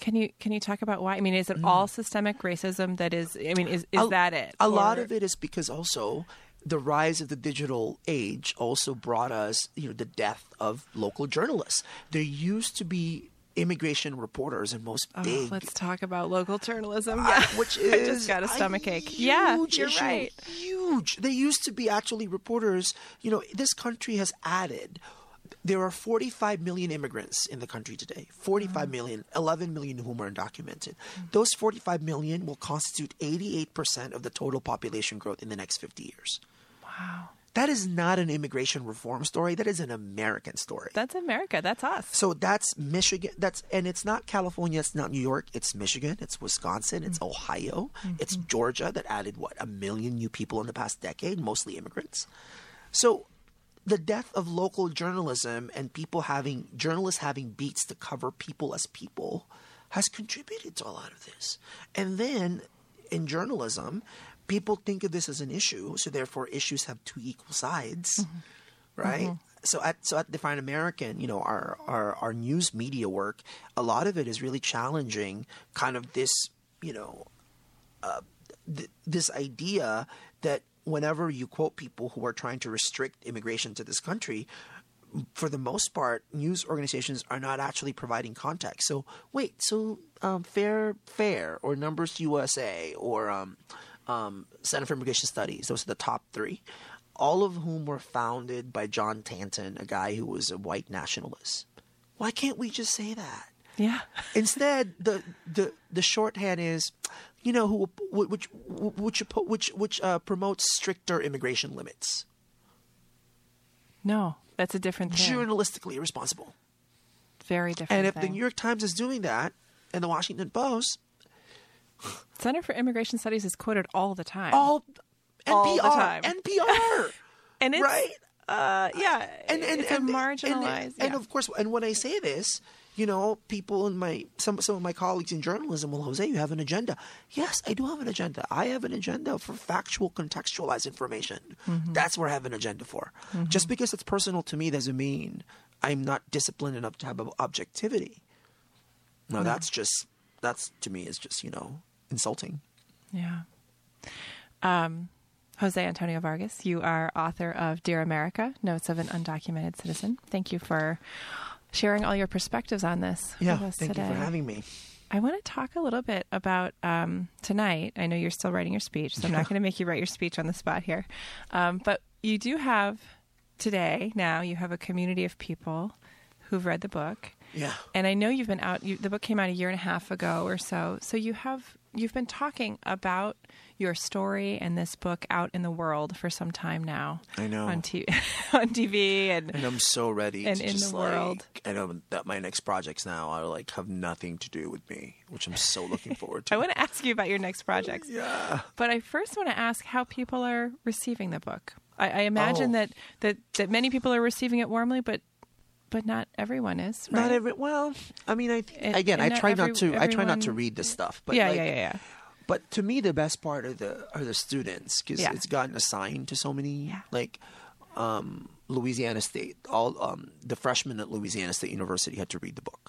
Speaker 1: can you can you talk about why? I mean, is it all systemic racism that is? I mean, is is
Speaker 2: Mm. a,
Speaker 1: that it?
Speaker 2: a lot of it is because also the rise of the digital age also brought us, you know, the death of local journalists. There used to be immigration reporters in most
Speaker 1: Oh,
Speaker 2: big
Speaker 1: let's talk about local journalism.
Speaker 2: uh,
Speaker 1: Yeah, [LAUGHS]
Speaker 2: which
Speaker 1: I just got a
Speaker 2: a
Speaker 1: stomach ache. Yeah, you're
Speaker 2: issue.
Speaker 1: right.
Speaker 2: Huge. They used to be actually reporters. You know, this country has added. There are 45 million immigrants in the country today. 45 million, 11 million of whom are undocumented. Those 45 million will constitute 88% of the total population growth in the next 50 years.
Speaker 1: Wow,
Speaker 2: That is not an immigration reform story. That is an American story.
Speaker 1: that's America. That's us.
Speaker 2: So that's Michigan. That's and it's not California. It's not New York. It's Michigan. It's Wisconsin. It's mm-hmm. Ohio. Mm-hmm. It's Georgia that added what a million new people in the past decade, mostly immigrants. So the death of local journalism and people having journalists having beats to cover people as people has contributed to a lot of this. And then in journalism, people think of this as an issue, so therefore issues have two equal sides, right? So at so at Define American, you know, our, our our news media work, a lot of it is really challenging kind of this, you know, th- this idea that whenever you quote people who are trying to restrict immigration to this country, for the most part, news organizations are not actually providing context. So wait, so um, Fair Fair or Numbers USA or um, um, Center for Immigration Studies, those are the top three, all of whom were founded by John Tanton, a guy who was a white nationalist. Why can't we just say that?
Speaker 1: Yeah,
Speaker 2: Instead, the the the shorthand is, you know, who which which which which uh, promotes stricter immigration limits,
Speaker 1: no, that's a different thing.
Speaker 2: journalistically irresponsible.
Speaker 1: Very different.
Speaker 2: And if the. New York Times is doing that, and the Washington Post,
Speaker 1: Center for Immigration Studies is quoted all the time.
Speaker 2: all NPR,
Speaker 1: All the time.
Speaker 2: NPR, [LAUGHS]
Speaker 1: and it's,
Speaker 2: right?
Speaker 1: Uh, yeah,
Speaker 2: and and and,
Speaker 1: marginalized.
Speaker 2: and, and of course, and when I say this, you know, people in my some some of my colleagues in journalism, well, Jose, you have an agenda. Yes, I do have an agenda. I have an agenda for factual, contextualized information.
Speaker 1: Mm-hmm.
Speaker 2: That's where I have an agenda for. Just because it's personal to me doesn't mean I'm not disciplined enough to have objectivity. No, that's just that's to me is just you know insulting.
Speaker 1: Yeah. Um, Jose Antonio Vargas, you are author of Dear America Notes of an Undocumented Citizen. Thank you for sharing all your perspectives on this with us
Speaker 2: thank
Speaker 1: today.
Speaker 2: you for having me.
Speaker 1: I want to talk a little bit about um, tonight. I know you're still writing your speech, so I'm not [LAUGHS] going to make you write your speech on the spot here. Um, but you do have today, now, you have a community of people who've read the book.
Speaker 2: Yeah.
Speaker 1: And I know you've been out. You, the book came out a year and a half ago or so. So you have you've been talking about your story and this book out in the world for some time now.
Speaker 2: I know.
Speaker 1: on TV, [LAUGHS] on TV, and
Speaker 2: And I'm so ready
Speaker 1: And
Speaker 2: to
Speaker 1: in
Speaker 2: just
Speaker 1: the
Speaker 2: like
Speaker 1: world.
Speaker 2: I know that my next projects now are like have nothing to do with me, which I'm so looking forward [LAUGHS] to.
Speaker 1: I want to ask you about your next projects.
Speaker 2: yeah.
Speaker 1: But I first want to ask how people are receiving the book. I, I imagine
Speaker 2: Oh.
Speaker 1: that, that that many people are receiving it warmly, but but not everyone is. Right?
Speaker 2: Not every well, I mean I
Speaker 1: And-
Speaker 2: again I try
Speaker 1: every-
Speaker 2: not to I try not to read this stuff, but
Speaker 1: yeah,
Speaker 2: like,
Speaker 1: yeah, yeah, yeah.
Speaker 2: But to me, the best part are the are the students because
Speaker 1: Yeah.
Speaker 2: it's gotten assigned to so many
Speaker 1: Yeah.
Speaker 2: like um, Louisiana State. All um, the freshmen at Louisiana State University had to read the book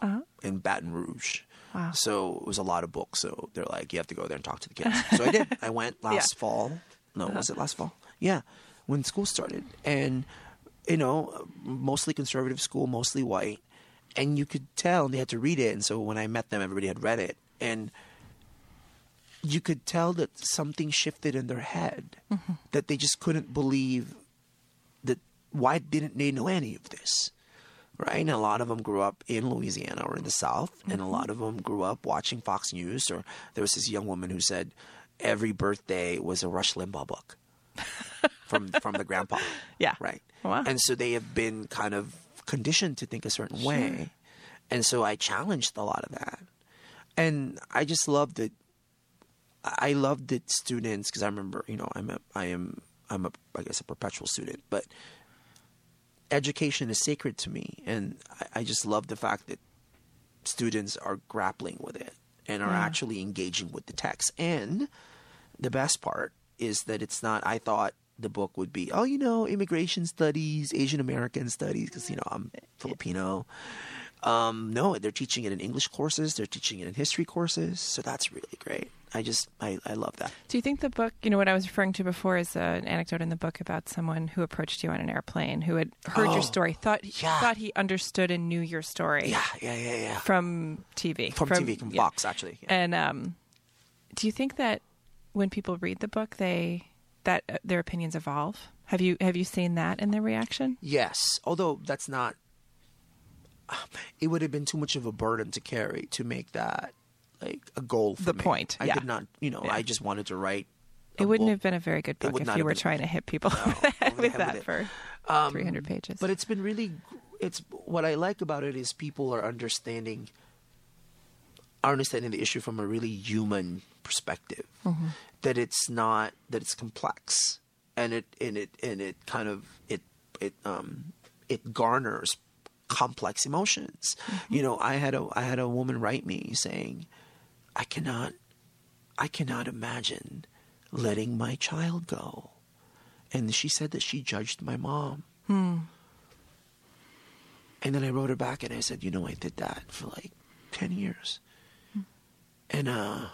Speaker 2: in Baton Rouge.
Speaker 1: Uh-huh. Wow.
Speaker 2: So it was a lot of books. So they're like, you have to go there and talk to the kids. so I did. [LAUGHS] I went last fall. No, was it last fall? Yeah, when school started, and you know, mostly conservative school, mostly white, and you could tell they had to read it. And so when I met them, everybody had read it, and you could tell that something shifted in their head mm-hmm. that they just couldn't believe that why didn't they know any of this right? And a lot of them grew up in louisiana or in the south and a mm-hmm. lot of them grew up watching fox news or there was this young woman who said every birthday was a rush limbaugh book from from the grandpa [LAUGHS]
Speaker 1: Yeah.
Speaker 2: right
Speaker 1: Wow.
Speaker 2: and so they have been kind of conditioned to think a certain way and so i challenged a lot of that and i just love that I love that students because I remember, you know, I'm a, I am, I'm a, I guess a perpetual student, but education is sacred to me, and I, I just love the fact that students are grappling with it and are
Speaker 1: Yeah.
Speaker 2: actually engaging with the text. And the best part is that it's not. I thought the book would be, oh, you know, immigration studies, Asian American studies, because you know I'm Filipino. Um, no, they're teaching it in English courses. They're teaching it in history courses. So that's really great. I just I, I love that.
Speaker 1: Do you think the book, you know, what I was referring to before is uh, an anecdote in the book about someone who approached you on an airplane who had heard
Speaker 2: Oh,
Speaker 1: your story, thought
Speaker 2: yeah.
Speaker 1: thought he understood and knew your story
Speaker 2: Yeah, yeah, yeah, yeah.
Speaker 1: from TV,
Speaker 2: From, TV, from
Speaker 1: yeah.
Speaker 2: Fox, actually. Yeah.
Speaker 1: And um, do you think that when people read the book, they that uh, their opinions evolve? Have you have you seen that in their reaction?
Speaker 2: Yes, although that's not. [SIGHS] It would have been too much of a burden to carry to make that like a goal for
Speaker 1: The
Speaker 2: me.
Speaker 1: point,
Speaker 2: I
Speaker 1: yeah.
Speaker 2: did not, you know,
Speaker 1: Yeah.
Speaker 2: I just wanted to write.
Speaker 1: It wouldn't
Speaker 2: book.
Speaker 1: have been a very good book if you were trying to hit people
Speaker 2: over [LAUGHS]
Speaker 1: with that for.
Speaker 2: Um,
Speaker 1: 300 pages.
Speaker 2: But it's been really, it's what I like about it is people are understanding, are understanding the issue from a really human perspective.
Speaker 1: Mm-hmm.
Speaker 2: That it's not that it's complex, and it and it and it kind of it it um it garners complex emotions.
Speaker 1: Mm-hmm.
Speaker 2: You know, I had a I had a woman write me saying, I cannot, I cannot imagine letting my child go and she said that she judged my mom. And then I wrote her back and I said, you know, I did that for like 10 years. And uh,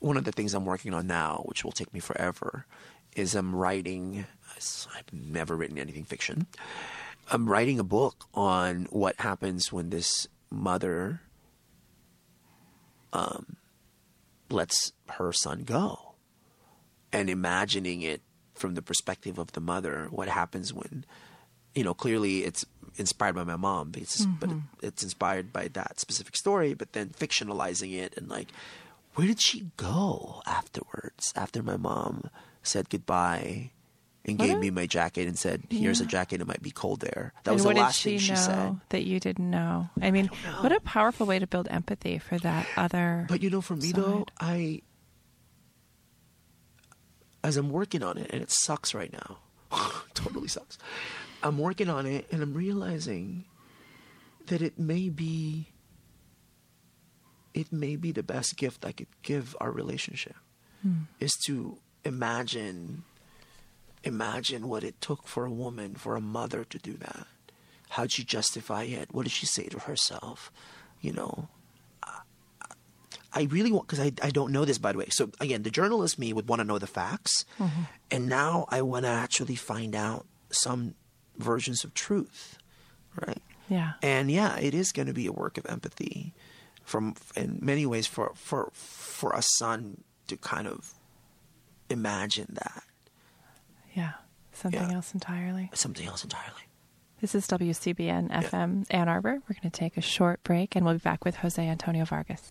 Speaker 2: one of the things I'm working on now, which will take me forever, is I'm writing, I've never written anything fiction. I'm writing a book on what happens when this mother um, lets her son go and imagining it from the perspective of the mother what happens when you know clearly it's inspired by my mom but it's,
Speaker 1: Mm-hmm.
Speaker 2: it's inspired by that specific story but then fictionalizing it and like where did she go afterwards after my mom said goodbye and
Speaker 1: What
Speaker 2: gave
Speaker 1: a-
Speaker 2: me my jacket and said here's a jacket it might be cold there that
Speaker 1: and
Speaker 2: was the last
Speaker 1: did
Speaker 2: thing
Speaker 1: she
Speaker 2: she said
Speaker 1: that you didn't know? I mean, what a powerful way to build empathy for that other.
Speaker 2: But you know, for me though. I as I'm working on it, and it sucks right now. [LAUGHS] totally sucks. I'm working on it, and I'm realizing that it may be it may be the best gift I could give our relationship hmm. is to imagine imagine what it took for a woman, for a mother to do that. How'd she justify it? What did she say to herself? You know, I really want because I I don't know this by the way. So again, the journalist me would want to know the facts, mm-hmm. and now I want to actually find out some versions of truth, right?
Speaker 1: yeah.
Speaker 2: And yeah, it is going to be a work of empathy, from in many ways for for for a son to kind of imagine that
Speaker 1: Yeah. Something
Speaker 2: Yeah.
Speaker 1: else entirely.
Speaker 2: something else entirely.
Speaker 1: This is WCBN FM Ann Arbor. We're going to take a short break and we'll be back with Jose Antonio Vargas.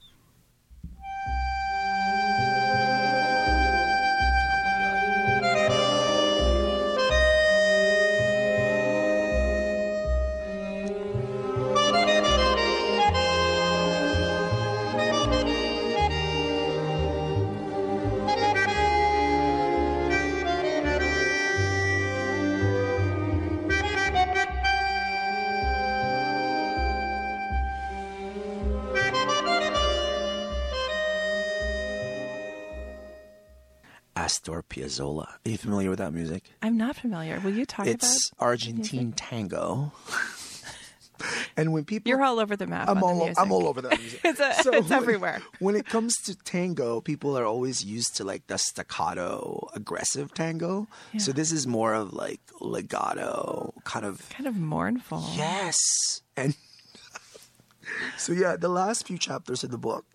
Speaker 2: Piazzolla. Are you familiar with that music?
Speaker 1: I'm not familiar. Will you talk about it?
Speaker 2: It's
Speaker 1: about
Speaker 2: Argentine tango. [LAUGHS] and when people
Speaker 1: You're all over the map.
Speaker 2: I'm all
Speaker 1: music.
Speaker 2: I'm all over that [LAUGHS] music.
Speaker 1: It's a- it's
Speaker 2: when-
Speaker 1: everywhere.
Speaker 2: When it comes to tango, people are always used to like the staccato, aggressive tango. So this is more of like legato, kind of
Speaker 1: Kind of mournful.
Speaker 2: yes. And [LAUGHS] so yeah, the last few chapters of the book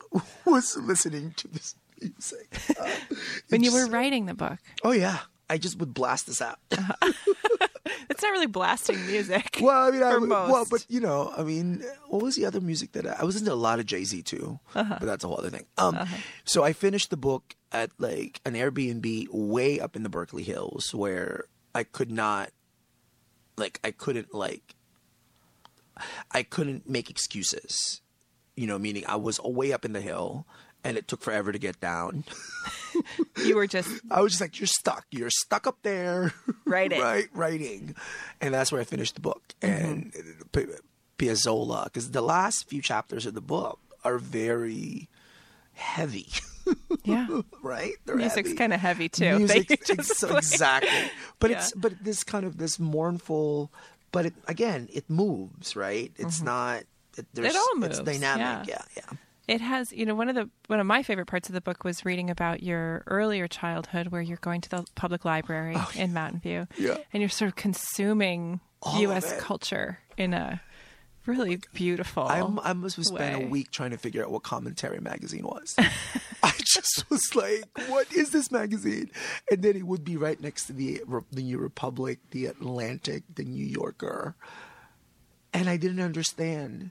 Speaker 2: was listening to this music. Uh, [LAUGHS]
Speaker 1: When you were writing the book,
Speaker 2: oh yeah, I just would blast this out. [LAUGHS]
Speaker 1: it's not really blasting music. [LAUGHS]
Speaker 2: Well, I mean, I
Speaker 1: for
Speaker 2: would-
Speaker 1: most.
Speaker 2: well, but you know, I mean, what was the other music that I, I was into a lot of Jay Z too,
Speaker 1: Uh-huh.
Speaker 2: but that's a whole other thing. Um, so I finished the book at like an Airbnb way up in the Berkeley Hills where I could not, like, I couldn't like, I couldn't make excuses, you know, meaning I was way up in the hill and it took forever to get down. [LAUGHS]
Speaker 1: you were just
Speaker 2: I was just like, you're stuck. You're stuck up there.
Speaker 1: Writing. [LAUGHS]
Speaker 2: right, writing. And that's where I finished the book. Mm-hmm. And P- Piazzolla, because the last few chapters of the book are very heavy, [LAUGHS]
Speaker 1: yeah.
Speaker 2: right? They're
Speaker 1: Music's kind of heavy too.
Speaker 2: Music, ex- exactly. But
Speaker 1: Yeah.
Speaker 2: it's but this kind of this mournful but it, again, it moves, right? It's mm-hmm. not. It, there's,
Speaker 1: all
Speaker 2: It's dynamic.
Speaker 1: yeah.
Speaker 2: Yeah, yeah.
Speaker 1: It has, you know, one of the one of my favorite parts of the book was reading about your earlier childhood, where you're going to the public library oh, in Mountain View,
Speaker 2: Oh, Yeah.
Speaker 1: and you're sort of consuming
Speaker 2: All
Speaker 1: U.S.
Speaker 2: it.
Speaker 1: culture in a really oh beautiful.
Speaker 2: I'm, I must have spent
Speaker 1: way.
Speaker 2: a week trying to figure out what commentary magazine was. [LAUGHS] I just was like, "What is this magazine?" And then it would be right next to the the New Republic, the Atlantic, the New Yorker, and I didn't understand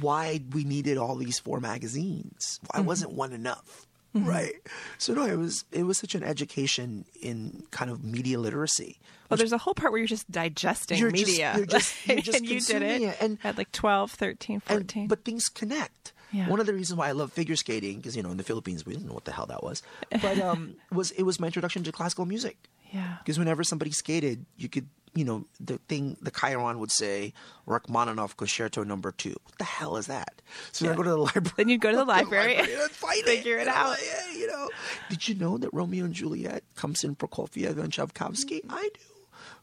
Speaker 2: why we needed all these four magazines. Why wasn't one enough? Right. So no, it was it was such an education in kind of media literacy.
Speaker 1: well, there's a whole part where you're just digesting
Speaker 2: You're just-
Speaker 1: media,
Speaker 2: you're just- [LAUGHS] you're just
Speaker 1: and you did it,
Speaker 2: it, and-
Speaker 1: at like 12, 13,
Speaker 2: And-
Speaker 1: 14.
Speaker 2: but things connect.
Speaker 1: Yeah.
Speaker 2: One of the reasons why I love figure skating, because you know in the Philippines we didn't know what the hell that was, [LAUGHS] but um, was it was my introduction to classical music.
Speaker 1: yeah,
Speaker 2: Because whenever somebody skated, you could, you know, the thing, the Chiron would say Rachmaninoff Concerto Number Two. What the hell is that? So then I go to the library.
Speaker 1: Then you'd go to the [LAUGHS] library [LAUGHS]
Speaker 2: and find
Speaker 1: figure it
Speaker 2: I'm
Speaker 1: out.
Speaker 2: like, "Hey, you know, did you know that Romeo and Juliet comes in Prokofiev and Tchaikovsky? I do.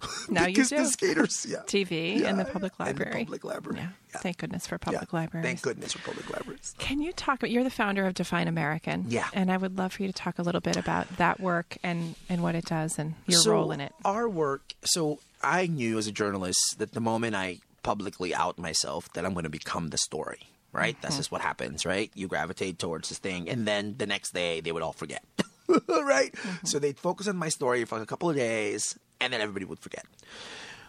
Speaker 2: [LAUGHS]
Speaker 1: Now you do.
Speaker 2: the skaters, yeah.
Speaker 1: TV and the
Speaker 2: Yeah,
Speaker 1: public
Speaker 2: and the
Speaker 1: library.
Speaker 2: public library.
Speaker 1: Yeah.
Speaker 2: Yeah.
Speaker 1: Thank goodness for
Speaker 2: Yeah.
Speaker 1: public libraries.
Speaker 2: Thank goodness for public libraries.
Speaker 1: Can you talk about? You're the founder of Define American.
Speaker 2: Yeah.
Speaker 1: and I would love for you to talk a little bit about that work and and what it does and your
Speaker 2: so
Speaker 1: role in it.
Speaker 2: Our work. So I knew as a journalist that the moment I publicly out myself, that I'm going to become the story. Right. That's
Speaker 1: Mm-hmm.
Speaker 2: just what happens. Right. You gravitate towards this thing, and then the next day they would all forget. [LAUGHS] right.
Speaker 1: Mm-hmm.
Speaker 2: So they'd focus on my story for a couple of days, and then everybody would forget.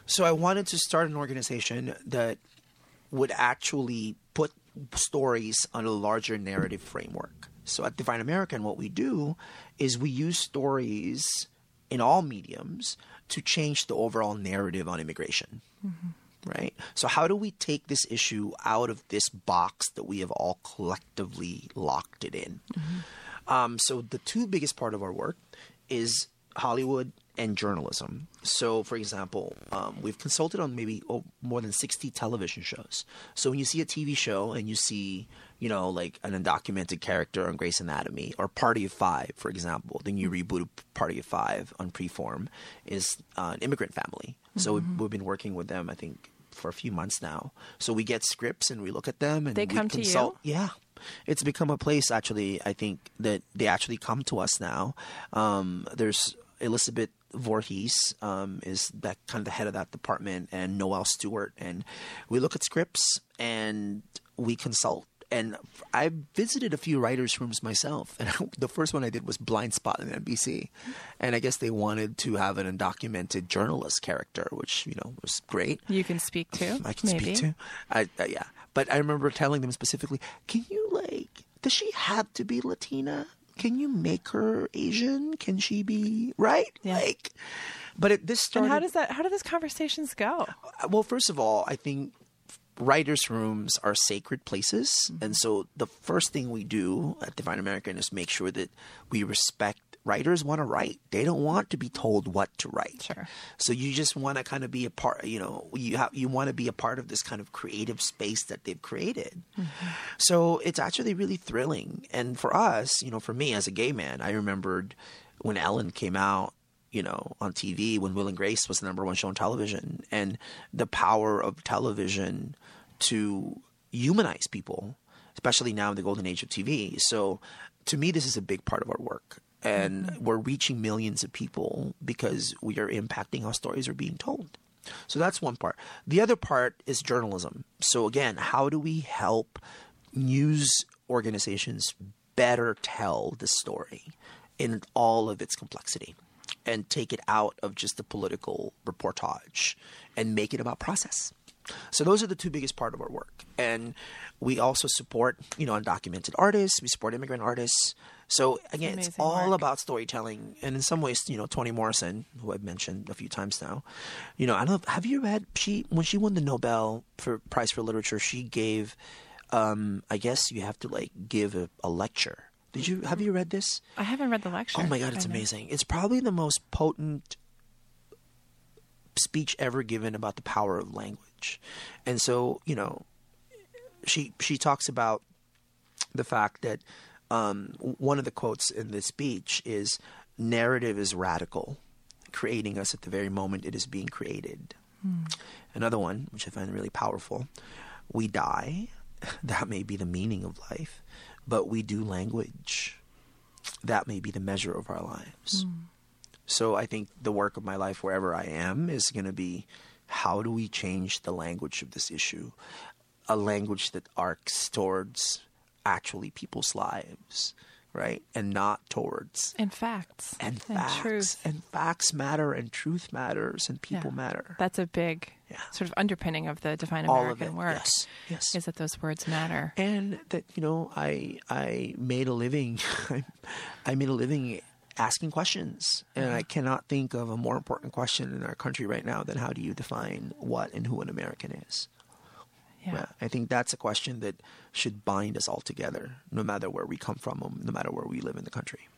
Speaker 2: So I wanted to start an organization that would actually put stories on a larger narrative framework. So at Define American, what we do is we use stories in all mediums to change the overall narrative on immigration. Right? So, how do we take this issue out of this box that we have all collectively locked it in? Um, so the two biggest part of our work is Hollywood and journalism. So, for example, um, we've consulted on maybe oh, more than 60 television shows. So when you see a TV show and you see, you know, like an undocumented character on Grey's Anatomy or Party of Five, for example, the new reboot of Party of Five on Freeform is uh, an immigrant family. So we've, we've been working with them, I think, for a few months now. So we get scripts and we look at them and
Speaker 1: They
Speaker 2: we
Speaker 1: come to you?
Speaker 2: consult. Yeah. It's become a place actually, I think, that they actually come to us now. Um, there's Elizabeth Voorhees um, is that kind of the head of that department, and Noel Stewart, and we look at scripts and we consult. And I visited a few writers' rooms myself, and [LAUGHS] the first one I did was Blind Spot on NBC, and I guess they wanted to have an undocumented journalist character, which you know was great.
Speaker 1: You can speak to.
Speaker 2: I can
Speaker 1: maybe.
Speaker 2: speak to. I, uh, yeah, but I remember telling them specifically, "Can you like? Does she have to be Latina? Can you make her Asian? Can she be right?
Speaker 1: Yeah.
Speaker 2: Like, but it, this
Speaker 1: And how does that? How do those conversations go?
Speaker 2: well, first of all, I think writers' rooms are sacred places,
Speaker 1: Mm-hmm.
Speaker 2: and so the first thing we do at Define American is make sure that we respect. Writers want to write; they don't want to be told what to write.
Speaker 1: Sure.
Speaker 2: So you just want to kind of be a part. You know, you have you want to be a part of this kind of creative space that they've created. Mm-hmm. So it's actually really thrilling. And for us, you know, for me as a gay man, I remembered when Ellen came out you know, on TV when Will and Grace was the number one show on television, and the power of television to humanize people, especially now in the golden age of TV. So, to me, this is a big part of our work, and mm-hmm. we're reaching millions of people because we are impacting how stories are being told. So that's one part. The other part is journalism. So again, how do we help news organizations better tell the story in all of its complexity and take it out of just the political reportage and make it about process. So those are the two biggest part of our work. And we also support, you know, undocumented artists, we support immigrant artists. So again, it's all
Speaker 1: work.
Speaker 2: about storytelling. And in some ways, you know, Toni Morrison, who I've mentioned a few times now, you know, I don't know, have you read she when she won the Nobel for Prize for Literature, she gave um I guess you have to like give a, a lecture. Did you have you read this?
Speaker 1: I haven't read the lecture.
Speaker 2: Oh my god, it's amazing. It's probably the most potent speech ever given about the power of language. And so, you know, she she talks about the fact that um, one of the quotes in this speech is narrative is radical, creating us at the very moment it is being created. Another one, which I find really powerful we die. [LAUGHS] That may be the meaning of life, but we do language. That may be the measure of our lives. So I think the work of my life, wherever I am, is going to be how do we change the language of this issue? A language that arcs towards actually people's lives, right? And not towards
Speaker 1: And facts.
Speaker 2: and facts.
Speaker 1: truth.
Speaker 2: And facts matter and truth matters and people
Speaker 1: Yeah.
Speaker 2: matter.
Speaker 1: That's a big
Speaker 2: Yeah.
Speaker 1: sort of underpinning of the Define American work.
Speaker 2: Yes. Yes.
Speaker 1: Is that those words matter.
Speaker 2: and that you know I I made a living [LAUGHS] I, I made a living asking questions and mm-hmm. I cannot think of a more important question in our country right now than how do you define what and who an American is.
Speaker 1: Yeah.
Speaker 2: Yeah, I think that's a question that should bind us all together, no matter where we come from, no matter where we live in the country.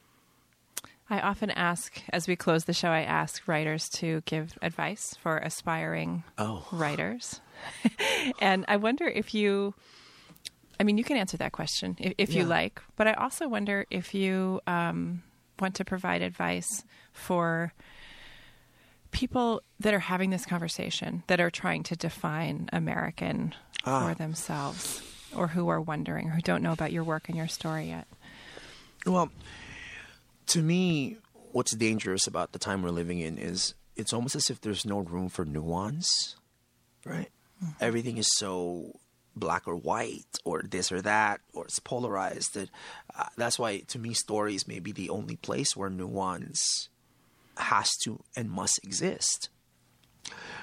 Speaker 1: I often ask, as we close the show, I ask writers to give advice for aspiring
Speaker 2: Oh.
Speaker 1: writers. [LAUGHS] and I wonder if you, I mean, you can answer that question if, if you like, but I also wonder if you um, want to provide advice for people that are having this conversation, that are trying to define American
Speaker 2: Ah.
Speaker 1: for themselves, or who are wondering, or who don't know about your work and your story yet.
Speaker 2: Well, to me, what's dangerous about the time we're living in is it's almost as if there's no room for nuance, right? Everything is so black or white, or this or that, or it's polarized. That uh, that's why, to me, stories may be the only place where nuance has to and must exist.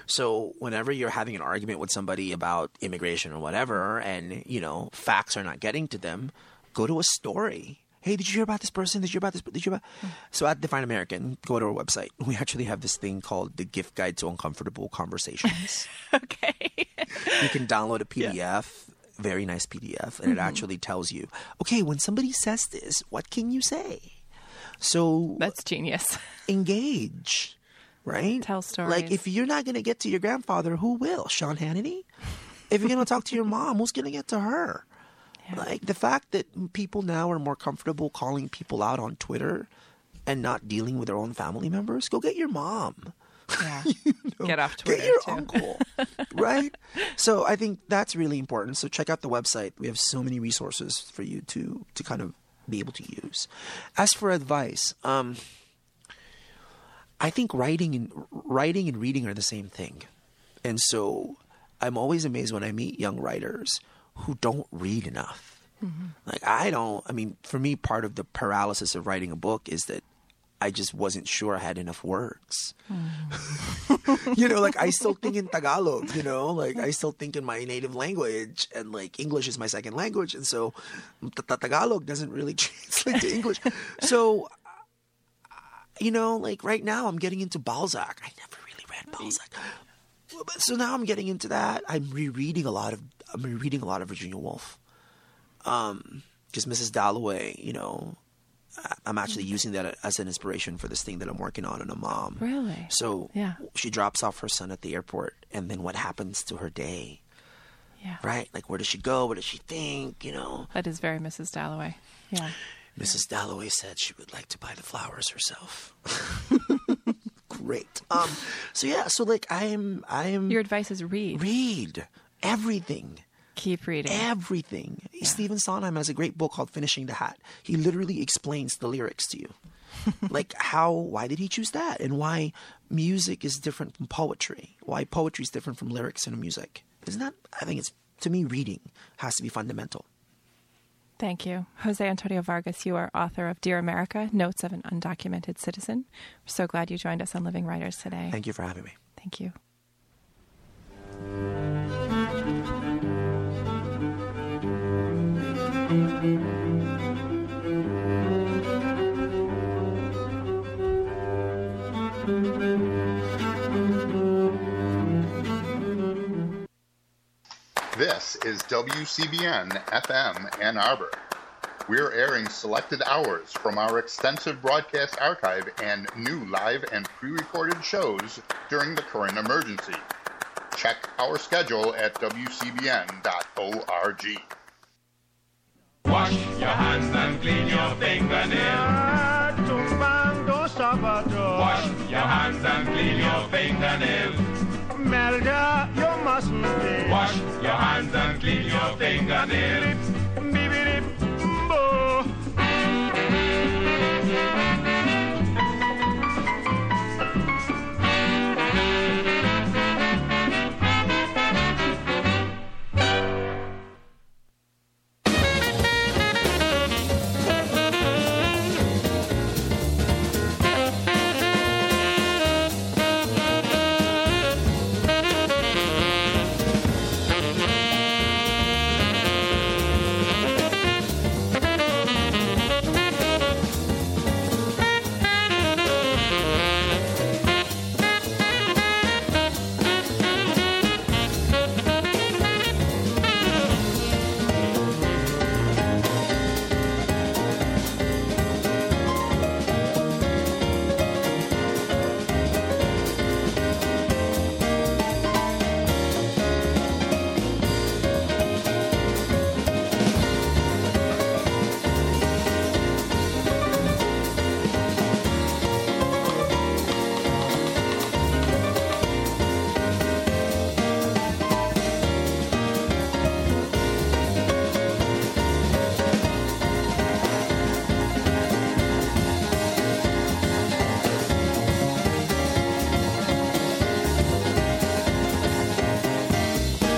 Speaker 2: So whenever you're having an argument with somebody about immigration or whatever, and you know facts are not getting to them, go to a story. Hey, did you hear about this person? Did you hear about this? Did you hear about? So at Define American, go to our website. We actually have this thing called the Gift Guide to Uncomfortable Conversations. [LAUGHS]
Speaker 1: Okay.
Speaker 2: you can download a [LAUGHS] PDF, very nice PDF, and it mm-hmm. actually tells you, okay, when somebody says this, what can you say? So
Speaker 1: That's genius. [LAUGHS]
Speaker 2: engage, right?
Speaker 1: Tell stories.
Speaker 2: Like if you're not going to get to your grandfather, who will? Sean Hannity? If you're going to talk to your [LAUGHS] mom, who's going to get to her? Like the fact that people now are more comfortable calling people out on Twitter and not dealing with their own family members, go get your mom.
Speaker 1: Yeah. [LAUGHS] Get off Twitter.
Speaker 2: Get your
Speaker 1: too.
Speaker 2: uncle, right? So I think that's really important. So check out the website. We have so many resources for you to to kind of be able to use. As for advice, um, I think writing and writing and reading are the same thing, and so I'm always amazed when I meet young writers who don't read enough. Like I don't. I mean, for me, part of the paralysis of writing a book is that I just wasn't sure I had enough words. [LAUGHS] you know, like I still [LAUGHS] think in Tagalog, you know, like I still think in my native language and like English is my second language. And so Tagalog doesn't really [LAUGHS] translate to English. So, uh, you know, like right now I'm getting into Balzac. I never really read Balzac. So now I'm getting into that. I'm rereading a lot of, I'm rereading a lot of Virginia Woolf. Um, because Mrs. Dalloway, you know, I'm actually using that as an inspiration for this thing that I'm working on in a mom.
Speaker 1: Really?
Speaker 2: So
Speaker 1: Yeah.
Speaker 2: she drops off her son at the airport, and then what happens to her day,
Speaker 1: Yeah.
Speaker 2: right? Like, where does she go? What does she think? You know,
Speaker 1: That is very Mrs. Dalloway. Yeah.
Speaker 2: Mrs. Dalloway said she would like to buy the flowers herself. [LAUGHS] Great. Um. So yeah. So like, I'm. I'm.
Speaker 1: Your advice is read.
Speaker 2: read everything.
Speaker 1: Keep reading.
Speaker 2: Everything. Stephen Sondheim has a great book called Finishing the Hat. He literally explains the lyrics to you. [LAUGHS] like how why did he choose that and why music is different from poetry why poetry is different from lyrics and music isn't that i think it's to me reading has to be fundamental
Speaker 1: Thank you. Jose Antonio Vargas, you are author of Dear America Notes of an Undocumented Citizen. We're so glad you joined us on Living Writers today.
Speaker 2: thank you for having me
Speaker 1: Thank you.
Speaker 4: This is WCBN FM Ann Arbor. We're airing selected hours from our extensive broadcast archive and new live and pre recorded shows during the current emergency. Check our schedule at WCBN.org.
Speaker 5: Your hands and clean your fingernails. Wash your hands and clean your fingernails.
Speaker 6: melda yung
Speaker 5: Wash your hands and clean your fingernails.